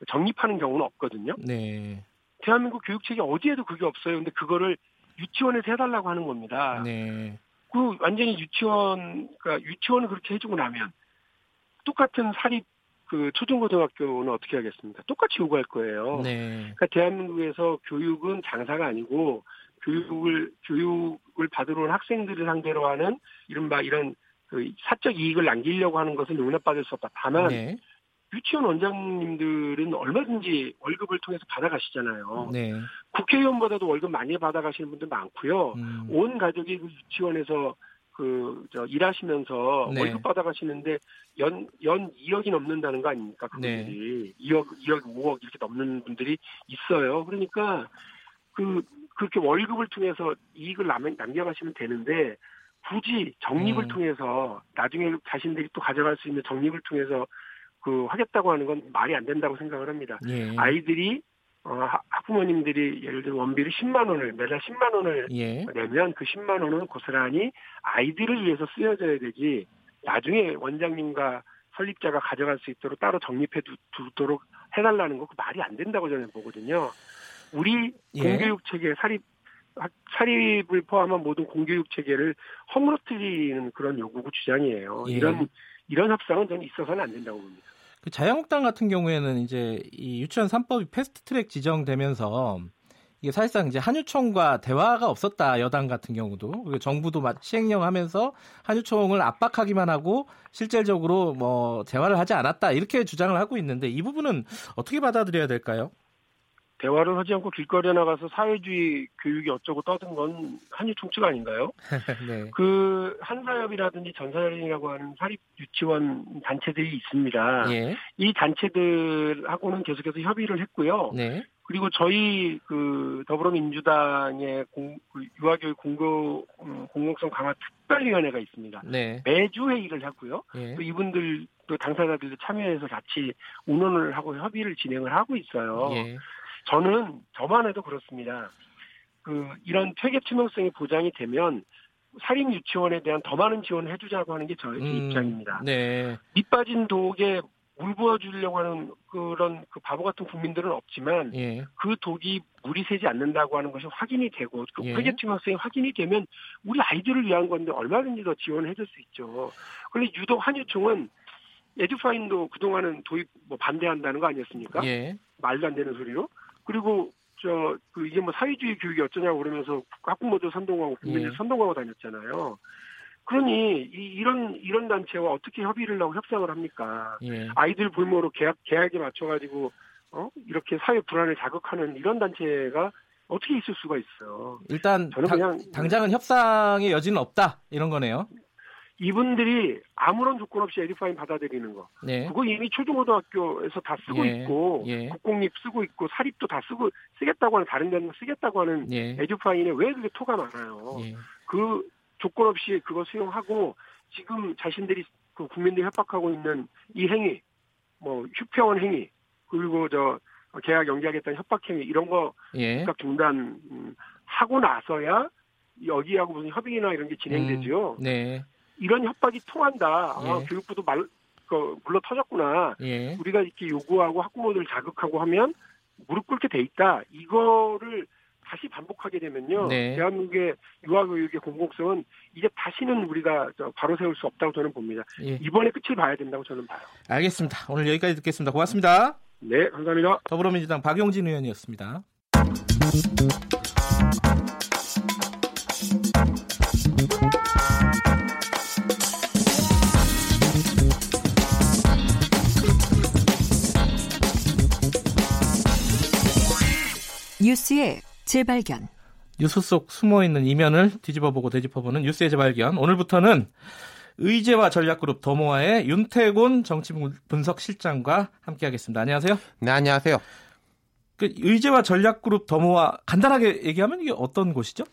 적립하는 경우는 없거든요. 네. 대한민국 교육체계 어디에도 그게 없어요. 근데 그거를 유치원에서 해달라고 하는 겁니다. 네. 그 완전히 유치원, 그러니까 유치원을 그렇게 해주고 나면 똑같은 사립 그 초중고등학교는 어떻게 하겠습니까? 똑같이 요구할 거예요. 네. 그러니까 대한민국에서 교육은 장사가 아니고 교육을 교육을 받으러 온 학생들을 상대로 하는 이른바 이런 그 사적 이익을 남기려고 하는 것은 용납받을 수 없다. 다만 네. 유치원 원장님들은 얼마든지 월급을 통해서 받아가시잖아요. 네. 국회의원보다도 월급 많이 받아가시는 분들 많고요. 음. 온 가족이 그 유치원에서 그, 저, 일하시면서 네. 월급 받아가시는데 연, 연 2억이 넘는다는 거 아닙니까? 그분들이. 네. 2억, 2억, 5억 이렇게 넘는 분들이 있어요. 그러니까 그, 그렇게 월급을 통해서 이익을 남, 남겨가시면 되는데 굳이 적립을 음. 통해서 나중에 자신들이 또 가져갈 수 있는 적립을 통해서 그 하겠다고 하는 건 말이 안 된다고 생각을 합니다. 예. 아이들이 어, 학부모님들이 예를 들어 원비를 10만 원을 매달 10만 원을 예. 내면 그 10만 원은 고스란히 아이들을 위해서 쓰여져야 되지 나중에 원장님과 설립자가 가져갈 수 있도록 따로 적립해 두도록 해달라는 거 그 말이 안 된다고 저는 보거든요. 우리 예. 공교육 체계 사립 사립을 포함한 모든 공교육 체계를 허물어뜨리는 그런 요구고 주장이에요. 예. 이런 이런 협상은 저는 있어서는 안 된다고 봅니다. 그 자유한국당 같은 경우에는 이제 이 유치원 3법이 패스트트랙 지정되면서 이게 사실상 이제 한유총과 대화가 없었다 여당 같은 경우도 정부도 시행령 하면서 한유총을 압박하기만 하고 실질적으로 뭐 대화를 하지 않았다 이렇게 주장을 하고 있는데 이 부분은 어떻게 받아들여야 될까요? 대화를 하지 않고 길거리에 나가서 사회주의 교육이 어쩌고 떠든 건 한유 총칙 아닌가요? 네. 그 한사협이라든지 전사협이라고 하는 사립 유치원 단체들이 있습니다. 예. 이 단체들하고는 계속해서 협의를 했고요. 네. 그리고 저희 그 더불어민주당의 공, 그 유아교육 공고 음, 공공성 강화 특별위원회가 있습니다. 네. 매주 회의를 하고요. 예. 또 이분들도 당사자들도 참여해서 같이 운원을 하고 협의를 진행을 하고 있어요. 예. 저는 저만 해도 그렇습니다. 그 이런 퇴계 투명성이 보장이 되면 사립 유치원에 대한 더 많은 지원을 해주자고 하는 게 저의 음, 입장입니다. 네. 밑빠진 독에 물 부어주려고 하는 그런 그 바보 같은 국민들은 없지만 예. 그 독이 물이 새지 않는다고 하는 것이 확인이 되고 그 예. 회계 투명성이 확인이 되면 우리 아이들을 위한 건데 얼마든지 더 지원해 줄 수 있죠. 그런데 유독 한유총은 에듀파인도 그동안은 도입 뭐 반대한다는 거 아니었습니까? 예. 말도 안 되는 소리로. 그리고 저 그 이게 뭐 사회주의 교육이 어쩌냐고 그러면서 학부모도 선동하고 국민들 예. 선동하고 다녔잖아요. 그러니 이, 이런 이런 단체와 어떻게 협의를 하고 협상을 합니까? 예. 아이들 볼모로 계약 계약에 맞춰가지고 어 이렇게 사회 불안을 자극하는 이런 단체가 어떻게 있을 수가 있어요? 일단 저는 당, 그냥 당장은 협상의 여지는 없다 이런 거네요. 이분들이 아무런 조건 없이 에듀파인 받아들이는 거. 네. 그거 이미 초중고등학교에서 다 쓰고 예. 있고 예. 국공립 쓰고 있고 사립도 다 쓰고 쓰겠다고 하는 다른 데는 쓰겠다고 하는 예. 에듀파인에 왜 그렇게 토가 많아요. 예. 그 조건 없이 그거 수용하고 지금 자신들이 그 국민들이 협박하고 있는 이 행위, 뭐 휴평원 행위 그리고 저 계약 연기하겠다는 협박 행위 이런 거 예. 즉각 중단 음, 하고 나서야 여기하고 무슨 협의나 이런 게 진행되죠. 음, 네. 이런 협박이 통한다. 아, 예. 아, 교육부도 말, 그, 물러 터졌구나. 예. 우리가 이렇게 요구하고 학부모들 자극하고 하면 무릎 꿇게 돼 있다. 이거를 다시 반복하게 되면요. 네. 대한민국의 유아교육의 공공성은 이제 다시는 우리가 바로 세울 수 없다고 저는 봅니다. 예. 이번에 끝을 봐야 된다고 저는 봐요. 알겠습니다. 오늘 여기까지 듣겠습니다. 고맙습니다. 네, 감사합니다. 더불어민주당 박용진 의원이었습니다. 뉴스의 재발견. 뉴스 속 숨어 있는 이면을 뒤집어보고 되짚어보는 뉴스의 재발견. 오늘부터는 의제와 전략그룹 더모아의 윤태곤 정치분석실장과 함께하겠습니다. 안녕하세요. 네, 안녕하세요. 그 의제와 전략그룹 더모아 간단하게 얘기하면 이게 어떤 곳이죠?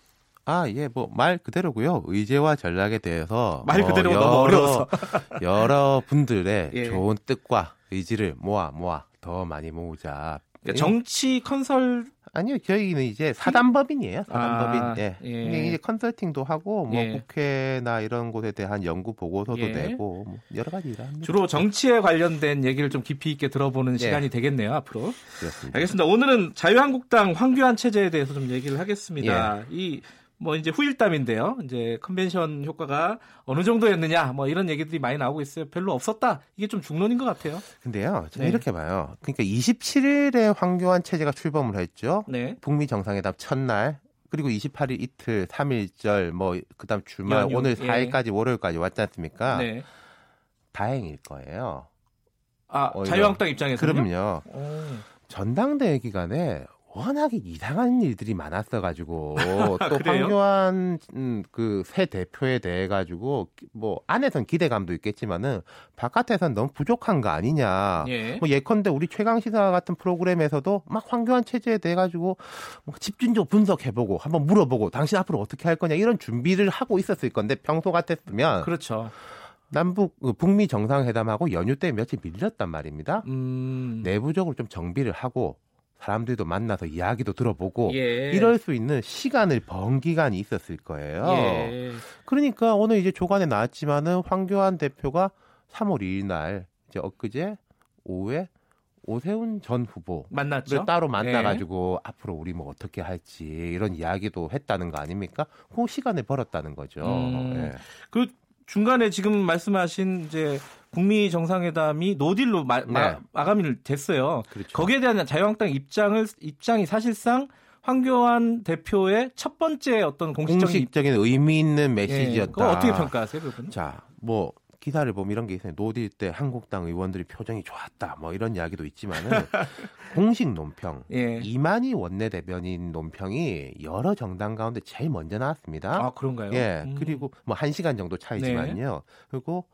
아, 예, 뭐, 말 그대로고요. 의제와 전략에 대해서. 말뭐 그대로 뭐 너무 어려워서. 여러 분들의 예. 좋은 뜻과 의지를 모아, 모아, 더 많이 모으자. 그러니까 정치 컨설 아니요, 저희는 이제 사단법인이에요. 사단법인. 아, 예. 예. 이제 컨설팅도 하고 뭐 예. 국회나 이런 곳에 대한 연구 보고서도 예. 내고 뭐 여러 가지 일합니다. 주로 정치에 관련된 얘기를 좀 깊이 있게 들어보는 예. 시간이 되겠네요, 앞으로. 그렇습니다. 알겠습니다. 오늘은 자유한국당 황교안 체제에 대해서 좀 얘기를 하겠습니다. 예. 이 뭐 이제 후일담인데요. 이제 컨벤션 효과가 어느 정도였느냐 뭐 이런 얘기들이 많이 나오고 있어요. 별로 없었다. 이게 좀 중론인 것 같아요. 근데요. 저는 네. 이렇게 봐요. 그러니까 27일에 황교안 체제가 출범을 했죠. 네. 북미 정상회담 첫날 그리고 28일 이틀 3일절 뭐 그다음 주말 연휴. 오늘 4일까지 예. 월요일까지 왔지 않습니까? 네. 다행일 거예요. 아, 자유한국당 입장에서는 그럼요. 오. 전당대회 기간에 워낙에 이상한 일들이 많았어가지고 또 황교안 음, 그새 대표에 대해 가지고 뭐 안에선 기대감도 있겠지만은 바깥에선 너무 부족한 거 아니냐. 예. 뭐 예컨대 우리 최강 시사 같은 프로그램에서도 막 황교안 체제에 대해 가지고 뭐 집중적으로 분석해보고 한번 물어보고 당신 앞으로 어떻게 할 거냐 이런 준비를 하고 있었을 건데 평소 같았으면 그렇죠. 남북 그 북미 정상회담하고 연휴 때 며칠 밀렸단 말입니다. 음... 내부적으로 좀 정비를 하고 사람들도 만나서 이야기도 들어보고 예. 이럴 수 있는 시간을 번 기간이 있었을 거예요. 예. 그러니까 오늘 이제 조간에 나왔지만은 황교안 대표가 3월 2일 날 이제 엊그제 오후에 오세훈 전 후보 만났죠. 따로 만나가지고 예. 앞으로 우리 뭐 어떻게 할지 이런 이야기도 했다는 거 아닙니까? 그 시간을 벌었다는 거죠. 음, 예. 그 중간에 지금 말씀하신 이제 북미 정상회담이 노딜로 마, 네. 마감이 됐어요. 그렇죠. 거기에 대한 자유한국당 입장을 입장이 사실상 황교안 대표의 첫 번째 어떤 공식적인, 공식적인 의미 있는 메시지였다. 예, 어떻게 평가하세요, 그분? 자, 뭐 기사를 보면 이런 게 있어요. 노딜 때 한국당 의원들이 표정이 좋았다. 뭐 이런 이야기도 있지만은 공식 논평 예. 이만희 원내대변인 논평이 여러 정당 가운데 제일 먼저 나왔습니다. 아 그런가요? 예. 음. 그리고 뭐 한 시간 정도 차이지만요. 네. 그리고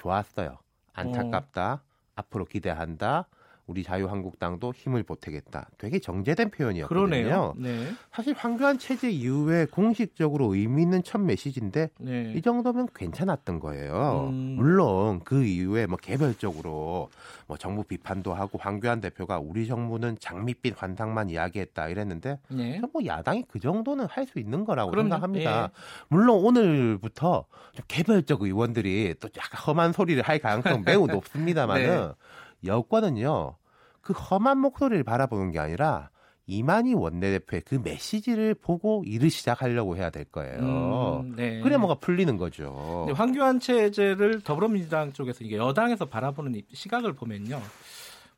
좋았어요. 안타깝다. 어. 앞으로 기대한다. 우리 자유한국당도 힘을 보태겠다. 되게 정제된 표현이었거든요. 그러네요. 네. 사실 황교안 체제 이후에 공식적으로 의미 있는 첫 메시지인데 네. 이 정도면 괜찮았던 거예요. 음. 물론 그 이후에 뭐 개별적으로 뭐 정부 비판도 하고 황교안 대표가 우리 정부는 장밋빛 환상만 이야기했다 이랬는데 네. 뭐 야당이 그 정도는 할 수 있는 거라고 그럼요. 생각합니다. 예. 물론 오늘부터 좀 개별적 의원들이 또 약간 험한 소리를 할 가능성 매우 높습니다만은 네. 여권은요 그 험한 목소리를 바라보는 게 아니라 이만희 원내대표의 그 메시지를 보고 일을 시작하려고 해야 될 거예요. 음, 네. 그래 뭐가 풀리는 거죠. 황교안 체제를 더불어민주당 쪽에서 이게 여당에서 바라보는 시각을 보면요.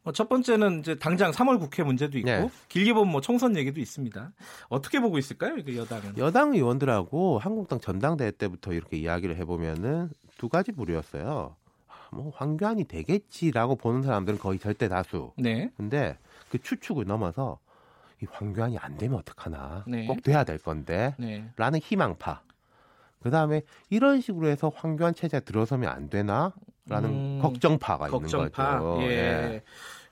뭐첫 번째는 이제 당장 3월 국회 문제도 있고 네. 길게 보면 뭐 총선 얘기도 있습니다. 어떻게 보고 있을까요, 이 여당은? 여당 의원들하고 한국당 전당대회 때부터 이렇게 이야기를 해보면은 두 가지 부류였어요. 뭐 황교안이 되겠지라고 보는 사람들은 거의 절대 다수. 네. 근데 그 추측을 넘어서 이 황교안이 안 되면 어떡하나. 네. 꼭 돼야 될 건데. 네. 라는 희망파. 그 다음에 이런 식으로 해서 황교안 체제에 들어서면 안 되나? 라는 음, 걱정파가 걱정파. 있는 거죠. 예.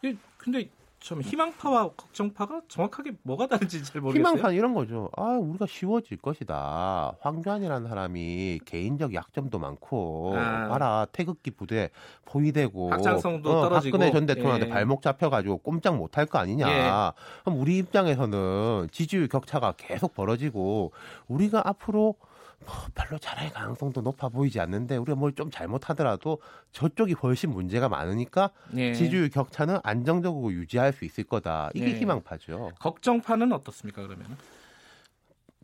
예. 근데 좀 희망파와 걱정파가 정확하게 뭐가 다른지 잘 모르겠어요. 희망파는 이런 거죠. 아, 우리가 쉬워질 것이다. 황교안이라는 사람이 개인적 약점도 많고, 아. 봐라 태극기 부대 포위되고, 확장성도 어, 떨어지고, 박근혜 전 대통령한테 예. 발목 잡혀가지고 꼼짝 못할 거 아니냐. 예. 그럼 우리 입장에서는 지지율 격차가 계속 벌어지고, 우리가 앞으로 뭐 별로 잘할 가능성도 높아 보이지 않는데 우리가 뭘 좀 잘못하더라도 저쪽이 훨씬 문제가 많으니까 네. 지지율 격차는 안정적으로 유지할 수 있을 거다. 이게 네. 희망파죠. 걱정파는 어떻습니까 그러면?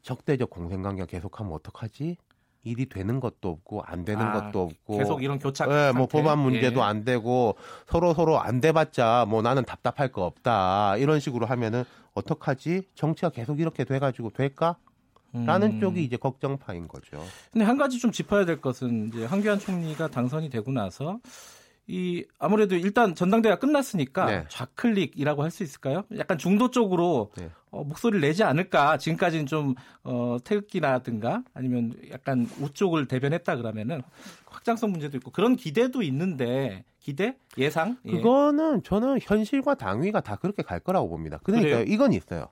적대적 공생관계가 계속하면 어떡하지? 일이 되는 것도 없고 안 되는 아, 것도 없고 계속 이런 교착 네, 뭐 법안 문제도 예. 안 되고 서로 서로 안 돼봤자 뭐 나는 답답할 거 없다 이런 식으로 하면은 어떡하지 정치가 계속 이렇게 돼가지고 될까 라는 음. 쪽이 이제 걱정파인 거죠. 근데 한 가지 좀 짚어야 될 것은 이제 황교안 총리가 당선이 되고 나서 이 아무래도 일단 전당대회가 끝났으니까 네. 좌클릭이라고 할 수 있을까요? 약간 중도 쪽으로 네. 어, 목소리를 내지 않을까? 지금까지는 좀 어, 태극기라든가 아니면 약간 우쪽을 대변했다 그러면은 확장성 문제도 있고 그런 기대도 있는데 기대 예상 예. 그거는 저는 현실과 당위가 다 그렇게 갈 거라고 봅니다. 그러니까 그래요? 이건 있어요.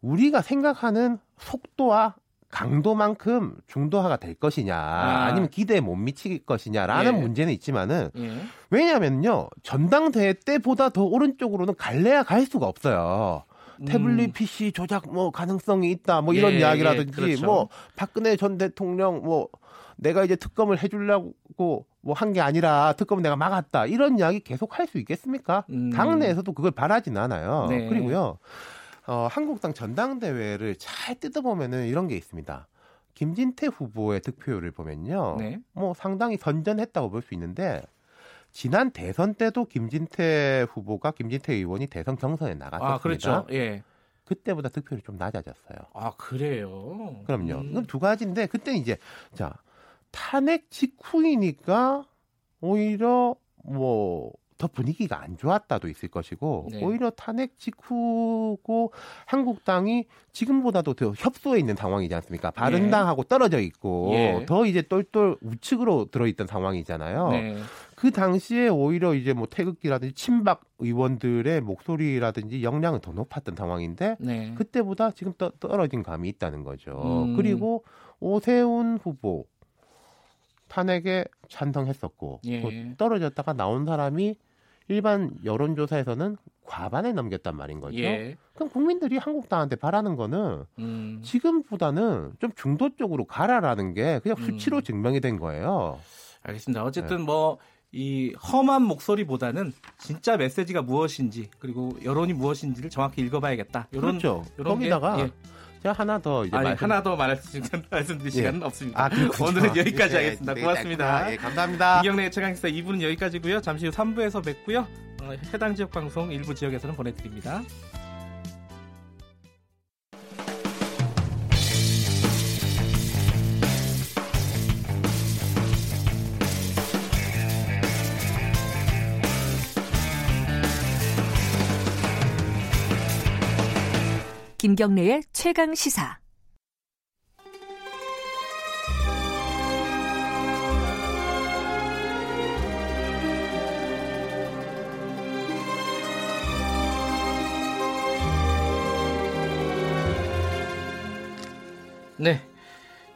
우리가 생각하는 속도와 강도만큼 중도화가 될 것이냐 아. 니면 기대에 못 미칠 것이냐라는 예. 문제는 있지만은 예. 왜냐하면요 전당대회 때보다 더 오른쪽으로는 갈래야 갈 수가 없어요. 태블릿 음. PC 조작 뭐 가능성이 있다 뭐 이런 예, 이야기라든지 예, 그렇죠. 뭐 박근혜 전 대통령 뭐 내가 이제 특검을 해주려고 뭐 한 게 아니라 특검을 내가 막았다 이런 이야기 계속 할 수 있겠습니까? 음. 당내에서도 그걸 바라진 않아요. 네. 그리고요. 어, 한국당 전당대회를 잘 뜯어보면은 이런 게 있습니다. 김진태 후보의 득표율을 보면요. 네. 뭐 상당히 선전했다고 볼 수 있는데 지난 대선 때도 김진태 후보가 김진태 의원이 대선 경선에 나갔었습니다. 아, 그렇죠. 예. 그때보다 득표율이 좀 낮아졌어요. 아, 그래요? 그럼요. 음. 그럼 두 가지인데 그때 이제 자, 탄핵 직후이니까 오히려 뭐 더 분위기가 안 좋았다도 있을 것이고 네. 오히려 탄핵 직후고 한국당이 지금보다도 더 협소해 있는 상황이지 않습니까? 바른당하고 떨어져 있고 예. 더 이제 똘똘 우측으로 들어있던 상황이잖아요. 네. 그 당시에 오히려 이제 뭐 태극기라든지 친박 의원들의 목소리라든지 역량은 더 높았던 상황인데 네. 그때보다 지금 떠, 떨어진 감이 있다는 거죠. 음. 그리고 오세훈 후보 탄핵에 찬성했었고 예. 떨어졌다가 나온 사람이 일반 여론조사에서는 과반에 넘겼단 말인 거죠. 예. 그럼 국민들이 한국당한테 바라는 거는 음. 지금보다는 좀 중도 쪽으로 가라라는 게 그냥 음. 수치로 음. 증명이 된 거예요. 알겠습니다. 어쨌든 네. 뭐이 험한 목소리보다는 진짜 메시지가 무엇인지 그리고 여론이 무엇인지를 정확히 읽어봐야겠다. 이런, 그렇죠. 이런 거기다가 게, 예. 제가 하나 더 이제 아니, 말씀... 하나 더 말씀드릴 시간은 예. 없습니다. 아, 오늘은 여기까지 예, 하겠습니다. 네, 고맙습니다. 예, 감사합니다. 김경래 최강 시사 2부는 여기까지고요. 잠시 후 3부에서 뵙고요. 어, 해당 지역 방송 일부 지역에서는 보내드립니다. 김경래의 최강 시사. 네.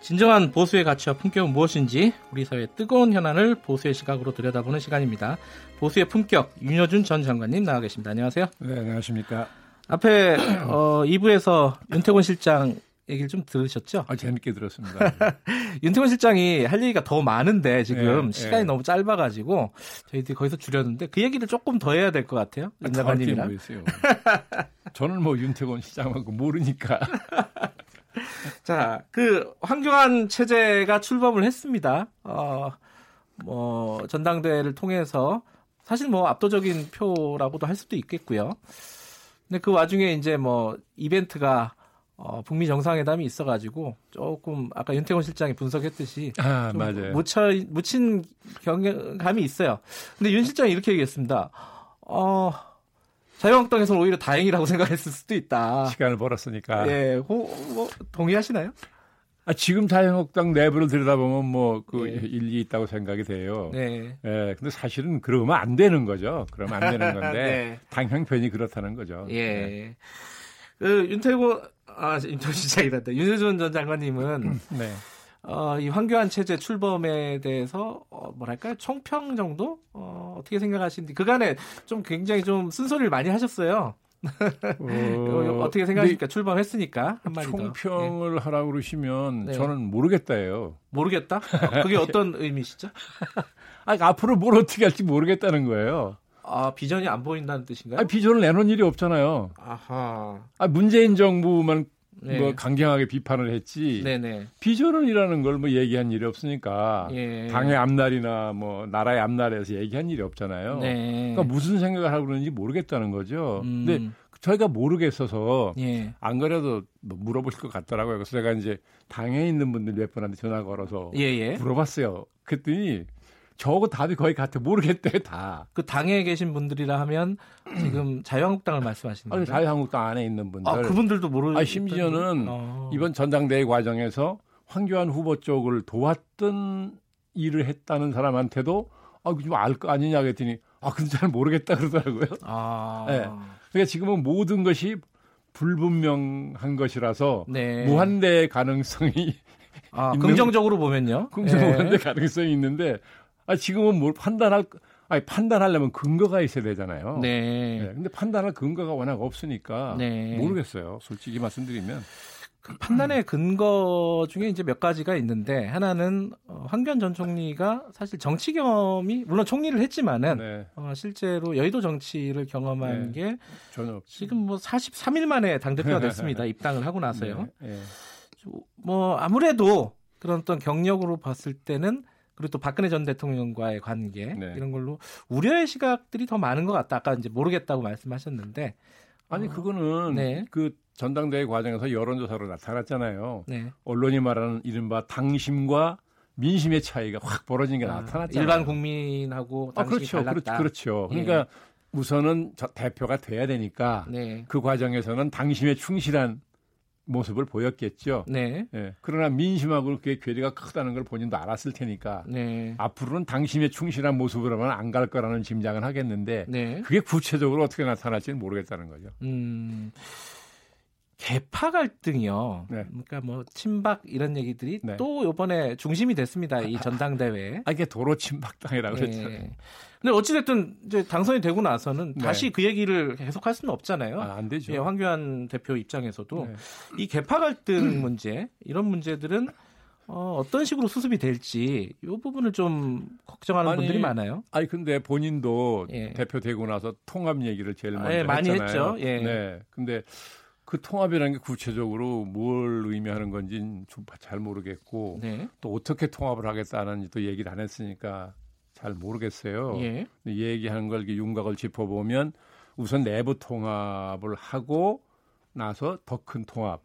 진정한 보수의 가치와 품격은 무엇인지 우리 사회의 뜨거운 현안을 보수의 시각으로 들여다보는 시간입니다. 보수의 품격 윤여준 전 장관님 나와 계십니다. 안녕하세요. 네, 안녕하십니까. 앞에 어, 2부에서 윤태곤 실장 얘기를 좀 들으셨죠? 아, 재밌게 들었습니다. 윤태곤 실장이 할 얘기가 더 많은데 지금 네, 시간이 네. 너무 짧아가지고 저희들이 거기서 줄였는데 그 얘기를 조금 더 해야 될 것 같아요. 윤 장관님이랑. 저는 뭐 윤태곤 시장하고 모르니까. 자, 그 황교안 체제가 출범을 했습니다. 어, 뭐 전당대회를 통해서 사실 뭐 압도적인 표라고도 할 수도 있겠고요. 근데 그 와중에 이제 뭐 이벤트가 어, 북미 정상회담이 있어가지고 조금 아까 윤태곤 실장이 분석했듯이 아, 맞아요. 묻혀, 묻힌 경감이 있어요. 근데 윤 실장이 이렇게 얘기했습니다. 어, 자유한국당에서는 오히려 다행이라고 생각했을 수도 있다. 시간을 벌었으니까. 예, 호, 뭐, 동의하시나요? 아, 지금 자유한국당 내부를 들여다보면 뭐그 네. 일리 있다고 생각이 돼요. 네. 예. 근데 사실은 그러면 안 되는 거죠. 그러면 안 되는 건데 네. 당 형편이 그렇다는 거죠. 예. 네. 그 윤태고 아 윤태고 시작이란다. 윤여준 전 장관님은 네. 어, 이 황교안 체제 출범에 대해서 어, 뭐랄까요 총평 정도 어, 어떻게 생각하시는지 그간에 좀 굉장히 좀 쓴소리를 많이 하셨어요. 어, 어떻게 생각하십니까? 출범했으니까 한마디 총평을 네. 하라고 그러시면 네. 저는 모르겠다예요. 모르겠다? 그게 어떤 의미시죠? 아니, 앞으로 뭘 어떻게 할지 모르겠다는 거예요. 아 비전이 안 보인다는 뜻인가요? 아 비전을 내놓은 일이 없잖아요. 아하. 아 문재인 정부만 네. 뭐 강경하게 비판을 했지. 네네. 비전을이라는 걸 뭐 얘기한 일이 없으니까 예. 당의 앞날이나 뭐 나라의 앞날에서 얘기한 일이 없잖아요. 네. 그러니까 무슨 생각을 하고 그러는지 모르겠다는 거죠. 음. 근데 저희가 모르겠어서 예. 안 그래도 뭐 물어보실 것 같더라고요. 그래서 제가 이제 당에 있는 분들 몇 분한테 전화 걸어서 예예. 물어봤어요. 그랬더니 저거 답이 거의 같아 모르겠대 다. 그 당에 계신 분들이라 하면 지금 자유한국당을 말씀하시는 거예요? 자유한국당 안에 있는 분들. 아, 그분들도 모르. 아, 심지어는 어. 이번 전당대회 과정에서 황교안 후보 쪽을 도왔던 일을 했다는 사람한테도 아, 좀알 거 아니냐 그랬더니 아, 근데 잘 모르겠다 그러더라고요. 아. 네. 그러니까 지금은 모든 것이 불분명한 것이라서 네. 무한대 가능성이 아, 긍정적으로 보면요. 긍정무한대 네. 가능성이 있는데 아, 지금은 뭘 판단할, 아니, 판단하려면 근거가 있어야 되잖아요. 네. 네. 근데 판단할 근거가 워낙 없으니까 네. 모르겠어요. 솔직히 말씀드리면. 그 판단의 근거 중에 이제 몇 가지가 있는데 하나는 어, 황교안 전 총리가 사실 정치 경험이 물론 총리를 했지만은 네. 어, 실제로 여의도 정치를 경험한 네. 게 전혀 지금 뭐 43일 만에 당 대표가 됐습니다. 입당을 하고 나서요. 네. 네. 뭐 아무래도 그런 어떤 경력으로 봤을 때는 그리고 또 박근혜 전 대통령과의 관계 네. 이런 걸로 우려의 시각들이 더 많은 것 같다. 아까 이제 모르겠다고 말씀하셨는데 아니 어, 그거는 네. 그 전당대회 과정에서 여론조사로 나타났잖아요. 네. 언론이 말하는 이른바 당심과 민심의 차이가 확 벌어진 게 아, 나타났잖아요. 일반 국민하고 아, 그렇죠. 달랐다. 그렇죠. 예. 그러니까 우선은 저 대표가 돼야 되니까 네. 그 과정에서는 당심에 충실한 모습을 보였겠죠. 네. 예. 그러나 민심하고 그게 괴리가 크다는 걸 본인도 알았을 테니까 네. 앞으로는 당심에 충실한 모습으로만 안 갈 거라는 짐작은 하겠는데 네. 그게 구체적으로 어떻게 나타날지는 모르겠다는 거죠. 음. 개파 갈등이요. 네. 그러니까 뭐 친박 이런 얘기들이 네. 또 이번에 중심이 됐습니다. 이 전당대회. 아 이게 도로 친박당이라고 그랬잖아요. 네. 근데 어찌됐든 이제 당선이 되고 나서는 네. 다시 그 얘기를 계속할 수는 없잖아요. 아, 안 되죠. 예, 황교안 대표 입장에서도 네. 이 개파 갈등 문제 이런 문제들은 어, 어떤 식으로 수습이 될지 이 부분을 좀 걱정하는 아니, 분들이 많아요. 아니 근데 본인도 예. 대표 되고 나서 통합 얘기를 제일 먼저 아, 예, 많이 했잖아요. 했죠. 예. 네. 근데 그 통합이라는 게 구체적으로 뭘 의미하는 건지는 좀잘 모르겠고 네. 또 어떻게 통합을 하겠다는지 또 얘기를 안 했으니까 잘 모르겠어요. 예. 얘기하는 걸 윤곽을 짚어보면 우선 내부 통합을 하고 나서 더 큰 통합,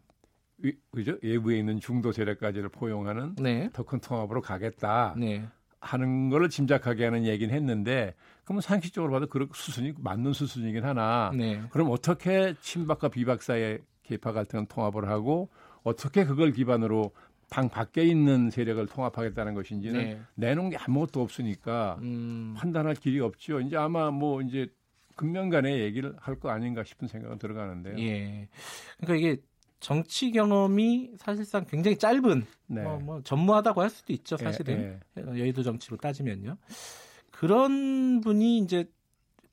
그죠? 외부에 있는 중도 세력까지를 포용하는 네. 더큰 통합으로 가겠다. 네. 하는 거를 짐작하게 하는 얘기는 했는데 그러면 상식적으로 봐도 그런 수순이 맞는 수순이긴 하나 네. 그럼 어떻게 친박과 비박 사이의 개파 갈등 통합을 하고 어떻게 그걸 기반으로 당 밖에 있는 세력을 통합하겠다는 것인지는 네. 내놓은 게 아무것도 없으니까 음. 판단할 길이 없죠. 이제 아마 뭐 이제 금년간에 얘기를 할 거 아닌가 싶은 생각은 들어가는데요. 예. 그러니까 이게 정치 경험이 사실상 굉장히 짧은 네. 뭐, 뭐 전무하다고 할 수도 있죠. 예, 사실은 예, 예. 여의도 정치로 따지면요. 그런 분이 이제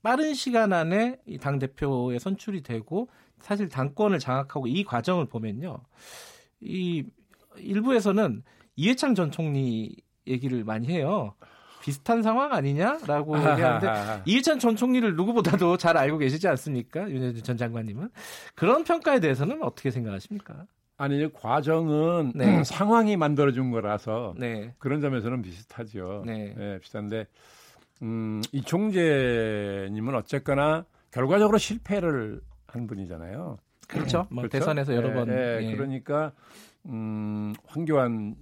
빠른 시간 안에 이당 대표에 선출이 되고 사실 당권을 장악하고 이 과정을 보면요. 이 일부에서는 이해창 전 총리 얘기를 많이 해요. 비슷한 상황 아니냐라고 얘기하는데 이해찬 전 총리를 누구보다도 잘 알고 계시지 않습니까? 윤여준 전 장관님은 그런 평가에 대해서는 어떻게 생각하십니까? 아니 과정은 네. 상황이 만들어준 거라서 네. 그런 점에서는 비슷하죠. 네. 네 비슷한데 음, 이 총재님은 어쨌거나 결과적으로 실패를 한 분이잖아요. 그렇죠. 뭐 그렇죠? 대선에서 여러 번. 예, 예. 그러니까 음, 황교안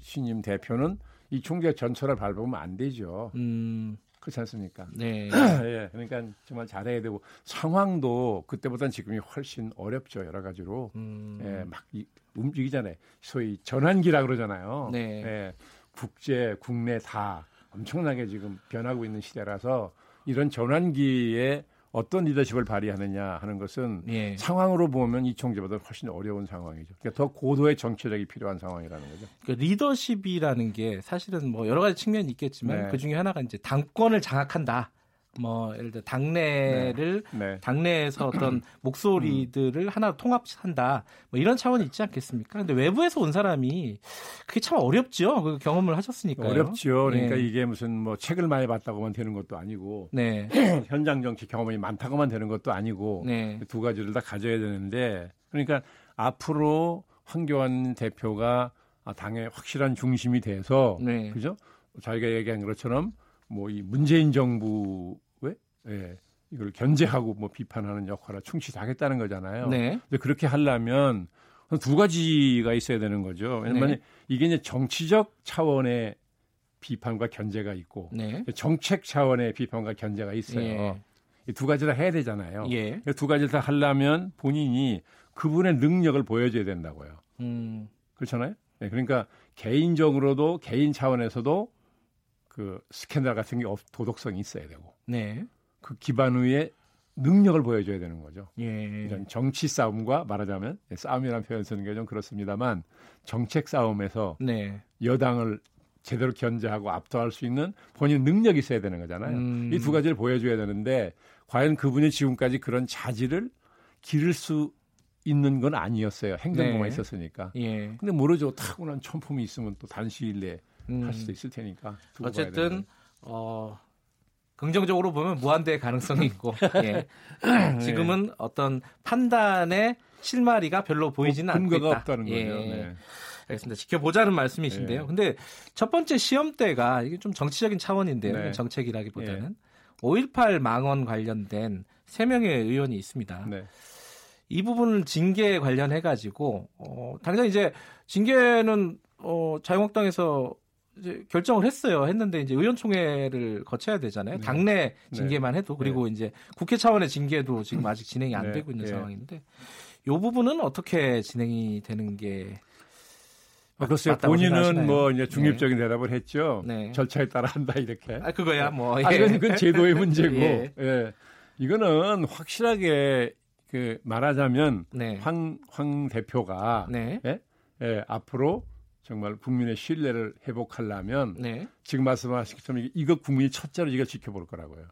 신임 대표는 이 총재 전철을 밟으면 안 되죠. 음. 그렇지 않습니까? 네. 예, 그러니까 정말 잘해야 되고 상황도 그때보다는 지금이 훨씬 어렵죠 여러 가지로. 음. 예, 막 이, 움직이잖아요. 소위 전환기라 그러잖아요. 네. 예, 국제, 국내 다 엄청나게 지금 변하고 있는 시대라서 이런 전환기에 어떤 리더십을 발휘하느냐 하는 것은 예. 상황으로 보면 이 총재보다 훨씬 어려운 상황이죠. 그러니까 더 고도의 정치력이 필요한 상황이라는 거죠. 그러니까 리더십이라는 게 사실은 뭐 여러 가지 측면이 있겠지만 네. 그 중에 하나가 이제 당권을 장악한다. 뭐 예를 들어 당내를 네. 네. 당내에서 어떤 목소리들을 음. 하나 통합한다 뭐 이런 차원이 있지 않겠습니까? 근데 외부에서 온 사람이 그게 참 어렵죠. 그 경험을 하셨으니까요. 어렵죠. 그러니까 네. 이게 무슨 뭐 책을 많이 봤다고만 되는 것도 아니고 네. 현장 정치 경험이 많다고만 되는 것도 아니고 네. 두 가지를 다 가져야 되는데 그러니까 앞으로 황교안 대표가 당의 확실한 중심이 돼서 네. 그죠? 자기가 얘기한 것처럼 뭐 이 문재인 정부 예, 이걸 견제하고 뭐 비판하는 역할을 충실히 하겠다는 거잖아요. 네. 근데 그렇게 하려면 두 가지가 있어야 되는 거죠. 왜냐면 네. 이게 이제 정치적 차원의 비판과 견제가 있고 네. 정책 차원의 비판과 견제가 있어요. 예. 이두 가지를 해야 되잖아요. 예. 두 가지를 다 하려면 본인이 그분의 능력을 보여줘야 된다고요. 음. 그렇잖아요. 네, 그러니까 개인적으로도 개인 차원에서도 그 스캔들 같은 게 도덕성이 있어야 되고. 네. 그 기반 위에 능력을 보여줘야 되는 거죠. 예. 이런 정치 싸움과 말하자면 싸움이라는 표현 쓰는 게 좀 그렇습니다만 정책 싸움에서 네. 여당을 제대로 견제하고 압도할 수 있는 본인 능력이 있어야 되는 거잖아요. 음. 이두 가지를 보여줘야 되는데 과연 그분이 지금까지 그런 자질을 기를 수 있는 건 아니었어요. 행정부만 네. 있었으니까. 예. 근데 모르죠. 타고난 첨품이 있으면 또 단시일 내에 음. 할 수도 있을 테니까. 어쨌든 어 긍정적으로 보면 무한대의 가능성이 있고 예. 지금은 네. 어떤 판단의 실마리가 별로 보이지는 어, 않고 있다. 없다는 예. 거죠. 네. 알겠습니다. 지켜보자는 말씀이신데요. 네. 근데 첫 번째 시험 때가 이게 좀 정치적인 차원인데요. 네. 정책이라기보다는 5.18 망언 관련된 3명의 의원이 있습니다. 네. 이 부분을 징계 관련해 가지고 어, 당장 이제 징계는 어, 자유한국당에서 이제 결정을 했어요. 했는데 이제 의원총회를 거쳐야 되잖아요. 네. 당내 네. 징계만 해도 그리고 네. 이제 국회 차원의 징계도 지금 아직 진행이 안 네. 되고 있는 네. 상황인데 이 부분은 어떻게 진행이 되는 게 아, 글쎄요. 본인은 생각하시나요? 뭐 이제 중립적인 네. 대답을 했죠. 네. 절차에 따라 한다 이렇게. 아 그거야 뭐. 예. 아 이건 그건 제도의 문제고. 예. 예. 이거는 확실하게 그 말하자면 네. 황, 황 대표가 네. 예? 예, 앞으로 정말 국민의 신뢰를 회복하려면 네. 지금 말씀하신 것처럼 이거 국민이 첫째로 이거 지켜볼 거라고요.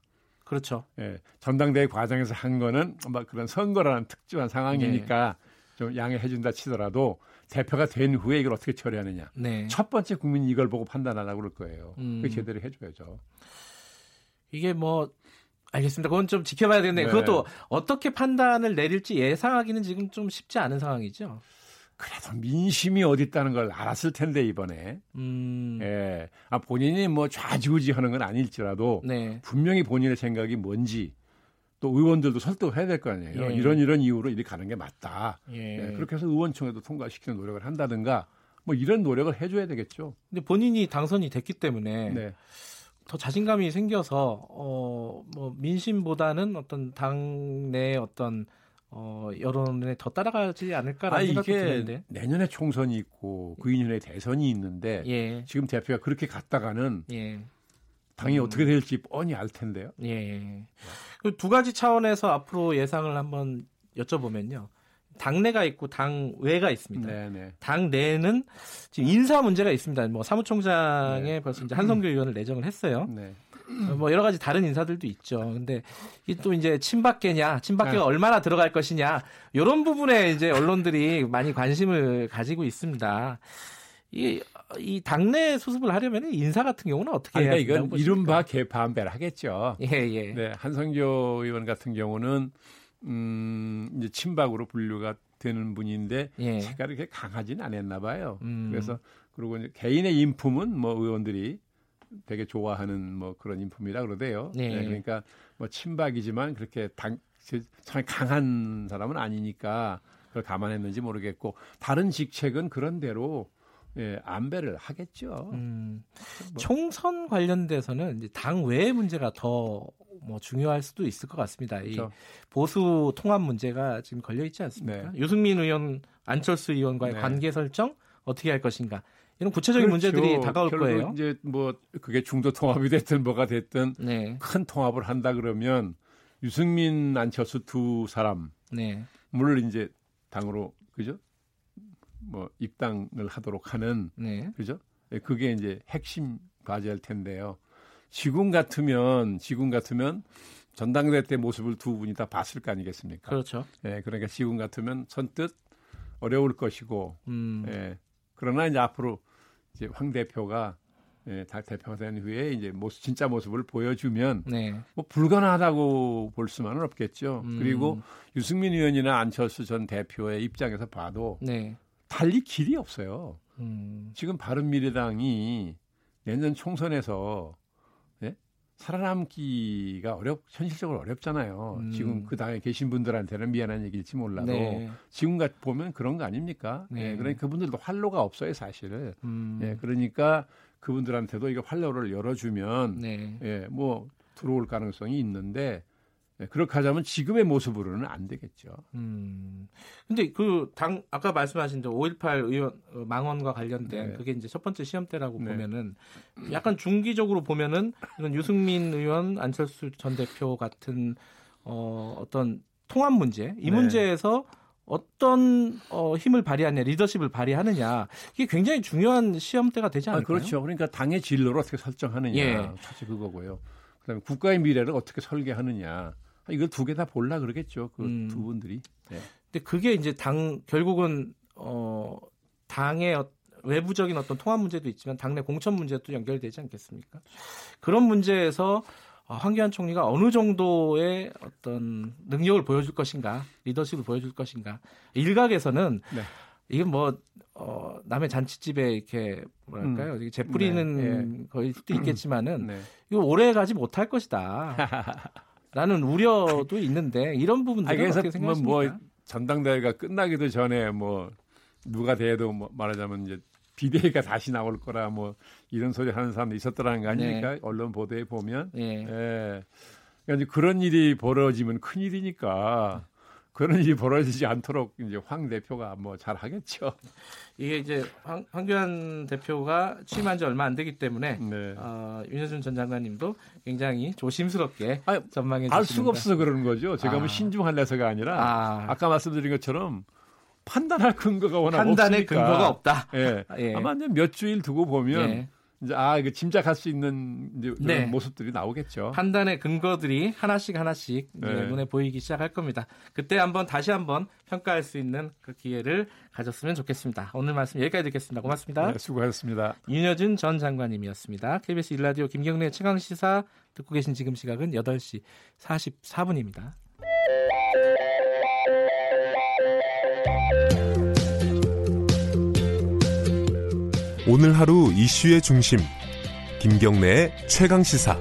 그렇죠. 예, 전당대회 과정에서 한 거는 막 그런 선거라는 특殊한 상황이니까 네. 좀 양해해 준다 치더라도 대표가 된 후에 이걸 어떻게 처리하느냐. 네. 첫 번째 국민이 이걸 보고 판단하라고 그럴 거예요. 음. 그 제대로 해줘야죠. 이게 뭐 알겠습니다. 그건 좀 지켜봐야 되는데 네. 그것도 어떻게 판단을 내릴지 예상하기는 지금 좀 쉽지 않은 상황이죠. 그래도 민심이 어디 있다는 걸 알았을 텐데 이번에 음. 예. 아 본인이 뭐 좌지우지하는 건 아닐지라도 네. 분명히 본인의 생각이 뭔지 또 의원들도 설득을 해야 될 거 아니에요. 예. 이런 이런 이유로 이렇게 가는 게 맞다. 예. 예. 그렇게 해서 의원총회도 통과시키는 노력을 한다든가 뭐 이런 노력을 해줘야 되겠죠. 근데 본인이 당선이 됐기 때문에 네. 더 자신감이 생겨서 어뭐 민심보다는 어떤 당내 어떤 어, 여론에 더 따라가지 않을까라는 아, 생각이 드는데 내년에 총선이 있고 그 2년에 대선이 있는데 예. 지금 대표가 그렇게 갔다가는 예. 당이 음. 어떻게 될지 뻔히 알 텐데요. 예. 그두 가지 차원에서 앞으로 예상을 한번 여쭤보면요. 당내가 있고 당외가 있습니다. 네네. 네. 당내는 지금 인사 문제가 있습니다. 뭐 사무총장에 네. 벌써 이제 한성규 의원을 내정을 했어요. 네. 뭐 여러 가지 다른 인사들도 있죠. 근데 또 이제 친박계냐, 친박계가 네. 얼마나 들어갈 것이냐 이런 부분에 이제 언론들이 많이 관심을 가지고 있습니다. 이, 이 당내 수습을 하려면 인사 같은 경우는 어떻게 해야 그러니까 이건 이른바 개파안배를 하겠죠. 예, 예. 네, 한성교 의원 같은 경우는 음, 이제 친박으로 분류가 되는 분인데 예. 제가 이렇게 강하지는 않았나 봐요. 음. 그래서 그리고 이제 개인의 인품은 뭐 의원들이 되게 좋아하는 뭐 그런 인품이라 그러대요. 네. 네, 그러니까 뭐 친박이지만 그렇게 당, 참 강한 사람은 아니니까 그걸 감안했는지 모르겠고 다른 직책은 그런 대로 예, 안배를 하겠죠. 음, 뭐. 총선 관련돼서는 이제 당 외의 문제가 더 뭐 중요할 수도 있을 것 같습니다. 그렇죠. 이 보수 통합 문제가 지금 걸려 있지 않습니까? 네. 유승민 의원, 안철수 의원과의 네. 관계 설정 어떻게 할 것인가 이런 구체적인 그렇죠. 문제들이 다가올 거예요. 이제 뭐 그게 중도 통합이 됐든 뭐가 됐든 네. 큰 통합을 한다 그러면 유승민, 안철수 두 사람 네. 물론 이제 당으로 그죠? 뭐 입당을 하도록 하는 네. 그죠? 예, 그게 이제 핵심 과제일 텐데요. 지금 같으면 지금 같으면 전당대 때 모습을 두 분이 다 봤을 거 아니겠습니까? 그렇죠. 예, 그러니까 지금 같으면 선뜻 어려울 것이고, 음. 예, 그러나 이제 앞으로 이제 황 대표가 예, 당 대표가 된 후에 이제 모습 진짜 모습을 보여주면 네. 뭐 불가능하다고 볼 수만은 없겠죠. 음. 그리고 유승민 의원이나 안철수 전 대표의 입장에서 봐도 네. 달리 길이 없어요. 음. 지금 바른 미래당이 내년 총선에서 살아남기가 어렵 현실적으로 어렵잖아요. 음. 지금 그 당에 계신 분들한테는 미안한 얘기일지 몰라도 네. 지금 같 보면 그런 거 아닙니까? 네. 예, 그러니까 그분들도 활로가 없어요, 사실. 음. 예, 그러니까 그분들한테도 이거 활로를 열어주면 네. 예, 뭐 들어올 가능성이 있는데 네, 그렇게 하자면 지금의 모습으로는 안 되겠죠. 음. 근데 그 당 아까 말씀하신 저5.18 의원 어, 망원과 관련된 네. 그게 이제 첫 번째 시험 때라고 네. 보면은 약간 중기적으로 보면은 이런 유승민 의원, 안철수 전 대표 같은 어 어떤 통합 문제 이 네. 문제에서 어떤 어, 힘을 발휘하냐, 리더십을 발휘하느냐 이게 굉장히 중요한 시험대가 되지 않을까요? 아, 그렇죠. 그러니까 당의 진로를 어떻게 설정하느냐, 예. 사실 그거고요. 그다음에 국가의 미래를 어떻게 설계하느냐. 이걸 두 개 다 볼라 그러겠죠. 그두 음. 분들이. 네. 근데 그게 이제 당 결국은 어 당의 어, 외부적인 어떤 통합 문제도 있지만 당내 공천 문제도 연결되지 않겠습니까? 그런 문제에서 어, 황교안 총리가 어느 정도의 어떤 능력을 보여줄 것인가, 리더십을 보여줄 것인가. 일각에서는 네. 이게 뭐 어, 남의 잔치집에 이렇게 뭐랄까요? 음. 재뿌리는 네, 네. 거일 수도 있겠지만은 네. 이거 오래 가지 못할 것이다. 라는 우려도 있는데 이런 부분들은 아, 어떻게 생각하십니까? 뭐 전당대회가 끝나기도 전에 뭐 누가 돼도 뭐 말하자면 이제 비대위가 다시 나올 거라 뭐 이런 소리 하는 사람도 있었더라는 거 아닙니까? 네. 언론 보도에 보면. 네. 예. 그러니까 그런 일이 벌어지면 큰 일이니까 그런 일이 벌어지지 않도록 이제 황 대표가 뭐 잘 하겠죠. 이게 이제 황, 황교안 대표가 취임한 지 얼마 안 되기 때문에 네. 어, 윤여준 전 장관님도 굉장히 조심스럽게 아니, 전망해. 알 수가 없어서 그러는 거죠. 제가 뭐 아. 뭐 신중할래서가 아니라 아. 까 말씀드린 것처럼 판단할 근거가 워낙 판단의 없으니까. 근거가 없다. 예. 예. 아마 몇 주일 두고 보면 예. 이제 아, 그 짐작할 수 있는 이제 네. 모습들이 나오겠죠. 판단의 근거들이 하나씩 하나씩 네. 눈에 보이기 시작할 겁니다. 그때 한번 다시 한번 평가할 수 있는 그 기회를 가졌으면 좋겠습니다. 오늘 말씀 여기까지 듣겠습니다. 고맙습니다. 네, 수고하셨습니다. 윤여준 전 장관님이었습니다. KBS 일라디오 김경래 최강 시사 듣고 계신 지금 시각은 8시 44분입니다. 오늘 하루 이슈의 중심 김경래의 최강 시사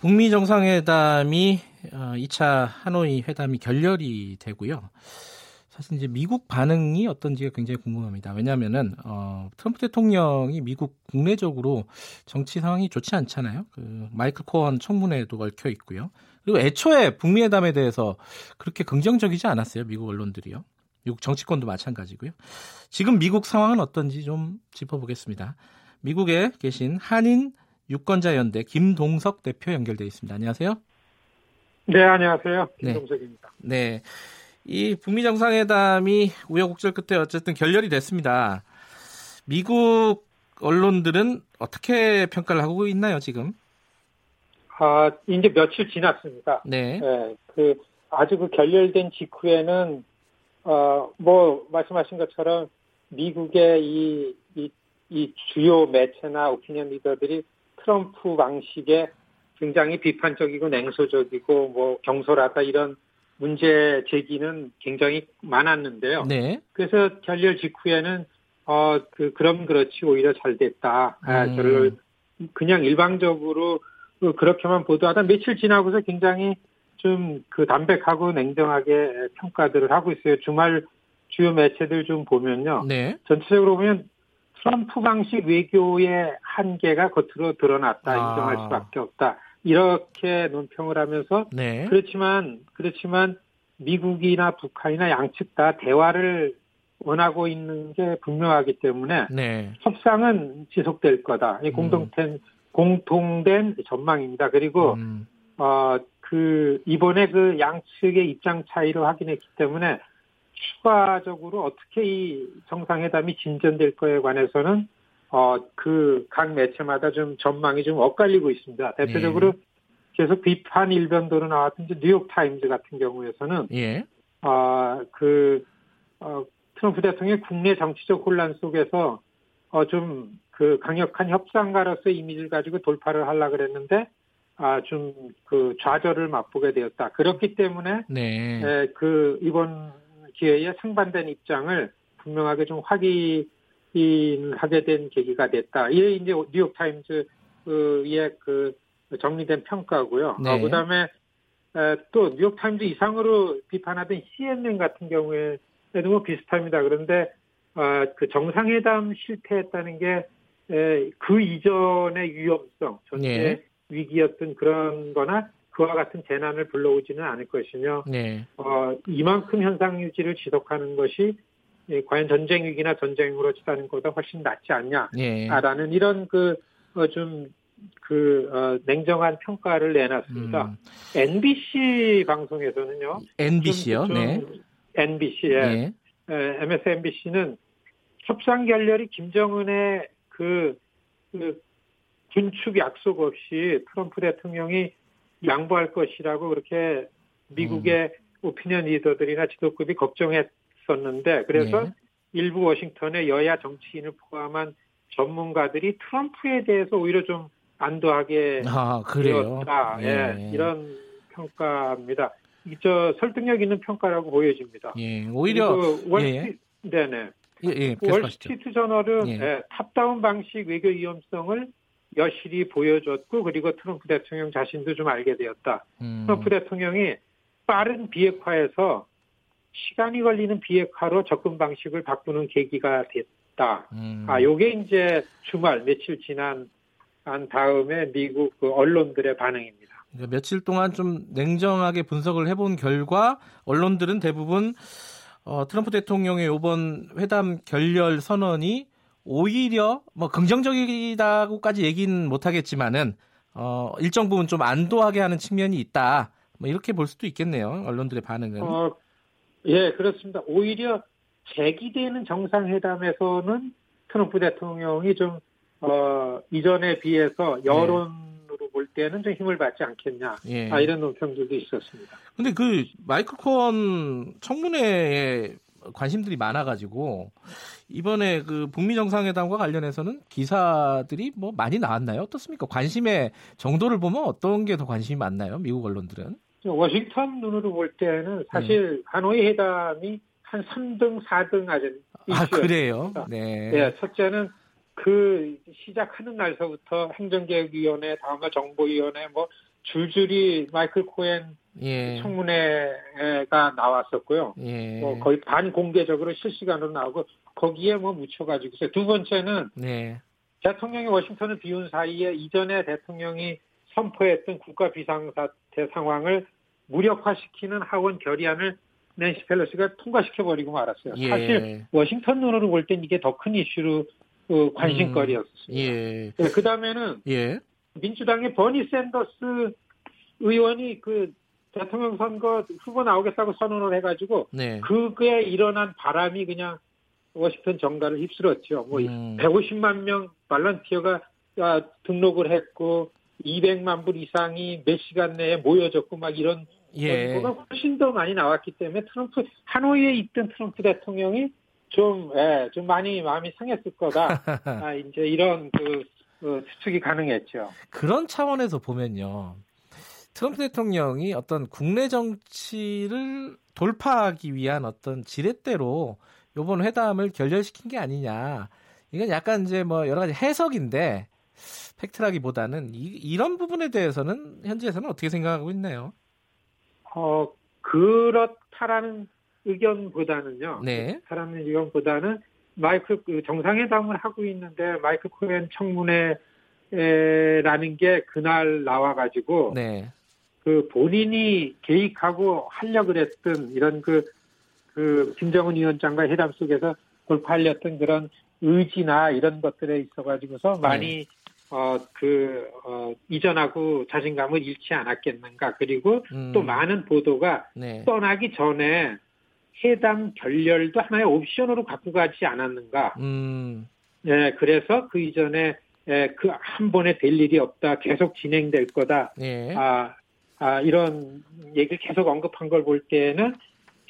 북미 정상회담이 2차 어, 하노이 회담이 결렬이 되고요. 사실 이제 미국 반응이 어떤지가 굉장히 궁금합니다. 왜냐하면은 어, 트럼프 대통령이 미국 국내적으로 정치 상황이 좋지 않잖아요. 그 마이클 코언 청문회도 얽혀 있고요. 그리고 애초에 북미 회담에 대해서 그렇게 긍정적이지 않았어요. 미국 언론들이요. 미국 정치권도 마찬가지고요. 지금 미국 상황은 어떤지 좀 짚어보겠습니다. 미국에 계신 한인 유권자 연대 김동석 대표 연결돼 있습니다. 안녕하세요. 네, 안녕하세요. 네. 김동석입니다. 네. 네. 이 북미 정상회담이 우여곡절 끝에 어쨌든 결렬이 됐습니다. 미국 언론들은 어떻게 평가를 하고 있나요, 지금? 아, 이제 며칠 지났습니다. 네. 네. 그 아주 그 결렬된 직후에는 어, 뭐, 말씀하신 것처럼 미국의 이, 이, 이 주요 매체나 오피니언 리더들이 트럼프 방식에 굉장히 비판적이고 냉소적이고 뭐 경솔하다 이런 문제 제기는 굉장히 많았는데요. 네. 그래서 결렬 직후에는 어, 그, 그럼 그렇지 오히려 잘 됐다. 아, 음. 저를 그냥 일방적으로 그렇게만 보도하다 며칠 지나고서 굉장히 좀 그 담백하고 냉정하게 평가들을 하고 있어요. 주말 주요 매체들 좀 보면요. 네. 전체적으로 보면 트럼프 방식 외교의 한계가 겉으로 드러났다. 아. 인정할 수밖에 없다. 이렇게 논평을 하면서 네. 그렇지만 그렇지만 미국이나 북한이나 양측 다 대화를 원하고 있는 게 분명하기 때문에 네. 협상은 지속될 거다. 이 공동된 음. 공통된 전망입니다. 그리고 음. 어, 그 이번에 그 양측의 입장 차이를 확인했기 때문에 추가적으로 어떻게 이 정상회담이 진전될 거에 관해서는 어 그 각 매체마다 좀 전망이 좀 엇갈리고 있습니다. 대표적으로 네. 계속 비판 일변도로 나왔던 뉴욕 타임즈 같은 경우에서는 예. 어그 어, 트럼프 대통령의 국내 정치적 혼란 속에서 어 좀 그 강력한 협상가로서 이미지를 가지고 돌파를 하려 그랬는데 아, 좀, 그, 좌절을 맛보게 되었다. 그렇기 때문에, 네. 에, 그, 이번 기회에 상반된 입장을 분명하게 좀 확인하게 된 계기가 됐다. 이게 이제 뉴욕 타임즈의 그 정리된 평가고요. 네. 어, 그 다음에, 또 뉴욕 타임즈 이상으로 비판하던 CNN 같은 경우에도 뭐 비슷합니다. 그런데, 어, 그 정상회담 실패했다는 게, 에, 그 이전의 위험성, 전체 네. 위기였던 그런 거나 그와 같은 재난을 불러오지는 않을 것이며 네. 어, 이만큼 현상 유지를 지속하는 것이 예, 과연 전쟁 위기나 전쟁으로 치닫는 것보다 훨씬 낫지 않냐라는 네. 이런 그 어, 좀그 그, 어, 냉정한 평가를 내놨습니다. 음. NBC 방송에서는요. NBC요? 좀, 좀 네. NBC에 네. MSNBC는 협상 결렬이 김정은의 그, 그 준축 약속 없이 트럼프 대통령이 양보할 것이라고 그렇게 미국의 음. 오피니언 리더들이나 지도급이 걱정했었는데 그래서 네. 일부 워싱턴의 여야 정치인을 포함한 전문가들이 트럼프에 대해서 오히려 좀 안도하게 아, 되었다. 예. 예, 이런 평가입니다. 저 설득력 있는 평가라고 보여집니다. 예, 오히려 월스트, 예. 네네. 예, 예, 월스트리트 저널은 예. 예, top-down 방식 외교 위험성을 여실히 보여줬고 그리고 트럼프 대통령 자신도 좀 알게 되었다. 음. 트럼프 대통령이 빠른 비핵화에서 시간이 걸리는 비핵화로 접근 방식을 바꾸는 계기가 됐다. 음. 아, 요게 이제 주말 며칠 지난 한 다음에 미국 그 언론들의 반응입니다. 며칠 동안 좀 냉정하게 분석을 해본 결과 언론들은 대부분 어, 트럼프 대통령의 이번 회담 결렬 선언이 오히려 뭐 긍정적이다고까지 얘기는 못하겠지만은 어, 일정 부분 좀 안도하게 하는 측면이 있다. 뭐 이렇게 볼 수도 있겠네요. 언론들의 반응은. 어, 예, 그렇습니다. 오히려 제기되는 정상회담에서는 트럼프 대통령이 좀 어, 이전에 비해서 여론으로 네. 볼 때는 좀 힘을 받지 않겠냐. 예. 아, 이런 논평들도 있었습니다. 근데 그 마이클 콘 청문회에 관심들이 많아가지고 이번에 그 북미 정상회담과 관련해서는 기사들이 뭐 많이 나왔나요? 어떻습니까? 관심의 정도를 보면 어떤 게 더 관심이 많나요? 미국 언론들은? 워싱턴 눈으로 볼 때는 사실 네. 하노이 회담이 한 3등, 4등 아주 아 그래요? 네. 네. 첫째는 그 시작하는 날서부터 행정개혁위원회, 다음날 정보위원회 뭐 줄줄이 마이클 코엔 예. 청문회가 나왔었고요. 예. 뭐 거의 반공개적으로 실시간으로 나오고 거기에 뭐 묻혀가지고 있어요. 두 번째는 네. 대통령이 워싱턴을 비운 사이에 이전에 대통령이 선포했던 국가 비상사태 상황을 무력화시키는 하원 결의안을 낸시 펠로시가 통과시켜버리고 말았어요. 예. 사실 워싱턴 눈으로 볼 땐 이게 더 큰 이슈로 그 관심거리였습니다. 음. 예. 네, 그 다음에는 예. 민주당의 버니 샌더스 의원이 그 대통령 선거 후보 나오겠다고 선언을 해가지고 네. 그게 일어난 바람이 그냥 워싱턴 정가를 휩쓸었죠. 뭐 음. 150만 명 발런티어가 아, 등록을 했고 200만 불 이상이 몇 시간 내에 모여졌고 막 이런 예. 거가 훨씬 더 많이 나왔기 때문에 트럼프 하노이에 있던 트럼프 대통령이 좀, 예, 좀 많이 마음이 상했을 거다. 아, 이제 이런 그, 그 추측이 가능했죠. 그런 차원에서 보면요. 트럼프 대통령이 어떤 국내 정치를 돌파하기 위한 어떤 지렛대로 요번 회담을 결렬시킨 게 아니냐. 이건 약간 이제 뭐 여러 가지 해석인데 팩트라기보다는 이, 런 부분에 대해서는 현지에서는 어떻게 생각하고 있나요? 어 그렇다라는 의견보다는요. 네. 그렇다라는 의견보다는 마이크 그 정상회담을 하고 있는데 마이크 코엔 청문회라는 게 그날 나와가지고 네. 그 본인이 계획하고 하려 그랬던 이런 그, 그 김정은 위원장과 회담 속에서 돌파하려던 그런 의지나 이런 것들에 있어가지고서 많이 네. 어, 그, 어, 이전하고 자신감을 잃지 않았겠는가. 그리고 음. 또 많은 보도가 네. 떠나기 전에 해당 결렬도 하나의 옵션으로 갖고 가지 않았는가. 음. 네, 그래서 그 이전에 예, 그 한 번에 될 일이 없다. 계속 진행될 거다. 네. 아, 아, 이런 얘기를 계속 언급한 걸 볼 때는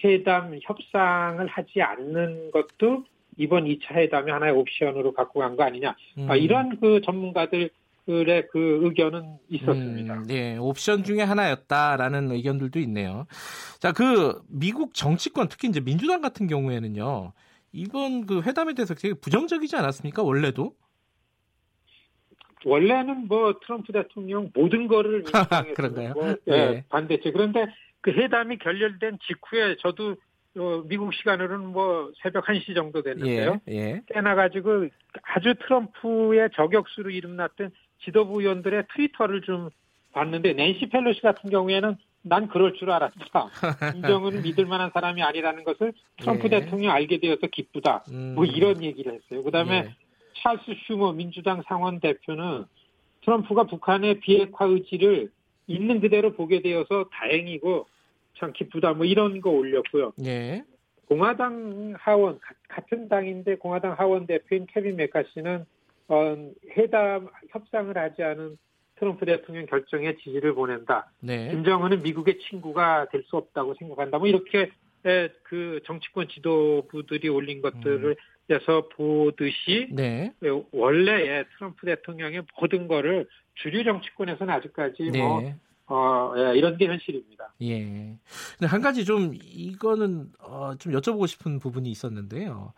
회담 협상을 하지 않는 것도 이번 2차 회담의 하나의 옵션으로 갖고 간 거 아니냐. 음. 아, 이런 그 전문가들 의그 의견은 있었습니다. 음, 네, 옵션 중에 하나였다라는 의견들도 있네요. 자, 그 미국 정치권 특히 이제 민주당 같은 경우에는요. 이번 그 회담에 대해서 되게 부정적이지 않았습니까? 원래도? 원래는 뭐 트럼프 대통령 모든 거를 그런가요? 뭐, 네. 네. 반대죠. 그런데 그 회담이 결렬된 직후에 저도 어, 미국 시간으로는 뭐 새벽 1시 정도 됐는데요. 예, 예. 깨나가지고 아주 트럼프의 저격수로 이름났던 지도부 의원들의 트위터를 좀 봤는데 낸시 펠로시 같은 경우에는 난 그럴 줄 알았다. 김정은은 믿을 만한 사람이 아니라는 것을 트럼프 예. 대통령이 알게 되어서 기쁘다. 음. 뭐 이런 얘기를 했어요. 그다음에 예. 찰스 슈머 민주당 상원 대표는 트럼프가 북한의 비핵화 의지를 있는 그대로 보게 되어서 다행이고 참 기쁘다 뭐 이런 거 올렸고요. 예. 공화당 하원 같은 당인데 공화당 하원 대표인 케빈 메카시는 어, 회담 협상을 하지 않은 트럼프 대통령 결정에 지지를 보낸다. 네. 김정은은 미국의 친구가 될 수 없다고 생각한다. 뭐 이렇게 그 정치권 지도부들이 올린 것들을 음. 해서 보듯이 네. 원래 트럼프 대통령의 모든 거를 주류 정치권에서는 아직까지 네. 뭐 어, 예, 이런 게 현실입니다. 예. 근데 한 가지 좀 이거는 어, 좀 여쭤보고 싶은 부분이 있었는데요.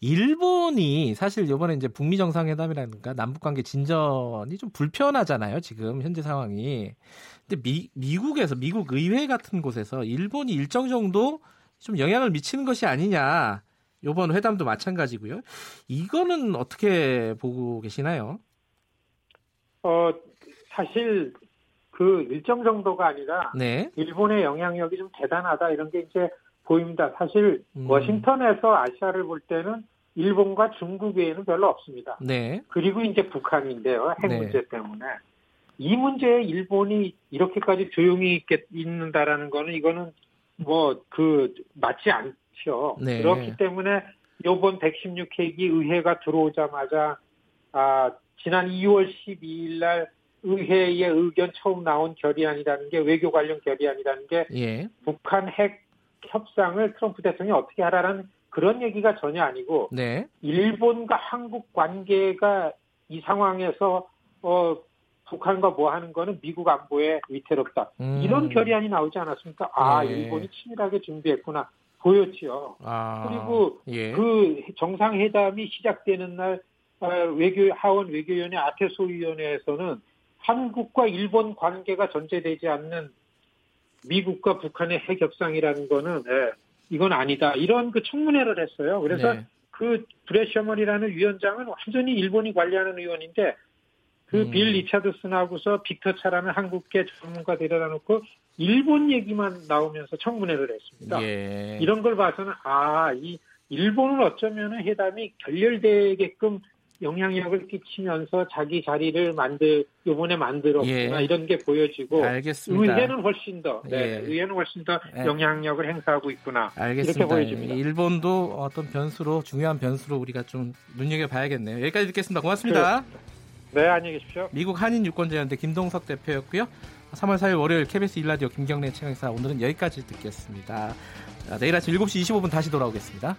일본이 사실 이번에 이제 북미 정상회담이라든가 남북 관계 진전이 좀 불편하잖아요. 지금 현재 상황이. 근데 미, 미국에서 미국 의회 같은 곳에서 일본이 일정 정도 좀 영향을 미치는 것이 아니냐. 요번 회담도 마찬가지고요. 이거는 어떻게 보고 계시나요? 어, 사실 그 일정 정도가 아니라 네. 일본의 영향력이 좀 대단하다 이런 게 이제 보입니다. 사실 음. 워싱턴에서 아시아를 볼 때는 일본과 중국 외에는 별로 없습니다. 네. 그리고 이제 북한인데요. 핵 네. 문제 때문에. 이 문제에 일본이 이렇게까지 조용히 있겠, 있는다라는 거는 이거는 뭐 그 맞지 않죠. 네. 그렇기 때문에 요번 116회기 의회가 들어오자마자 아, 지난 2월 12일 날 의회의 의견 처음 나온 결의안이라는 게 외교 관련 결의안이라는 게 예. 북한 핵 협상을 트럼프 대통령이 어떻게 하라는 그런 얘기가 전혀 아니고 네. 일본과 한국 관계가 이 상황에서 어 북한과 뭐 하는 거는 미국 안보에 위태롭다. 음. 이런 결의안이 나오지 않았습니까? 아, 예. 일본이 치밀하게 준비했구나. 보였지요. 아, 그리고 예. 그 정상회담이 시작되는 날 어, 외교 하원 외교위원회 아테소 위원회에서는 한국과 일본 관계가 전제되지 않는 미국과 북한의 핵 협상이라는 거는 예, 이건 아니다. 이런 그 청문회를 했어요. 그래서 네. 그 브레셔먼이라는 위원장은 완전히 일본이 관리하는 의원인데 그빌 음. 리차드슨하고서 빅터 차라는 한국계 전문가 데려다 놓고 일본 얘기만 나오면서 청문회를 했습니다. 예. 이런 걸 봐서는 아, 이 일본은 어쩌면 회담이 결렬되게끔 영향력을 끼치면서 자기 자리를 만들 요번에 만들었구나 예. 이런 게 보여지고 알겠습니다. 의회는 훨씬 더 네, 예. 의회는 훨씬 더 예. 영향력을 행사하고 있구나 알겠습니다. 이렇게 보여집니다. 일본도 어떤 변수로 중요한 변수로 우리가 좀 눈여겨 봐야겠네요. 여기까지 듣겠습니다. 고맙습니다. 네, 안녕히 계십시오. 미국 한인 유권자연대 김동석 대표였고요. 3월 4일 월요일 KBS 일라디오 김경래 최강사 오늘은 여기까지 듣겠습니다. 내일 아침 7시 25분 다시 돌아오겠습니다.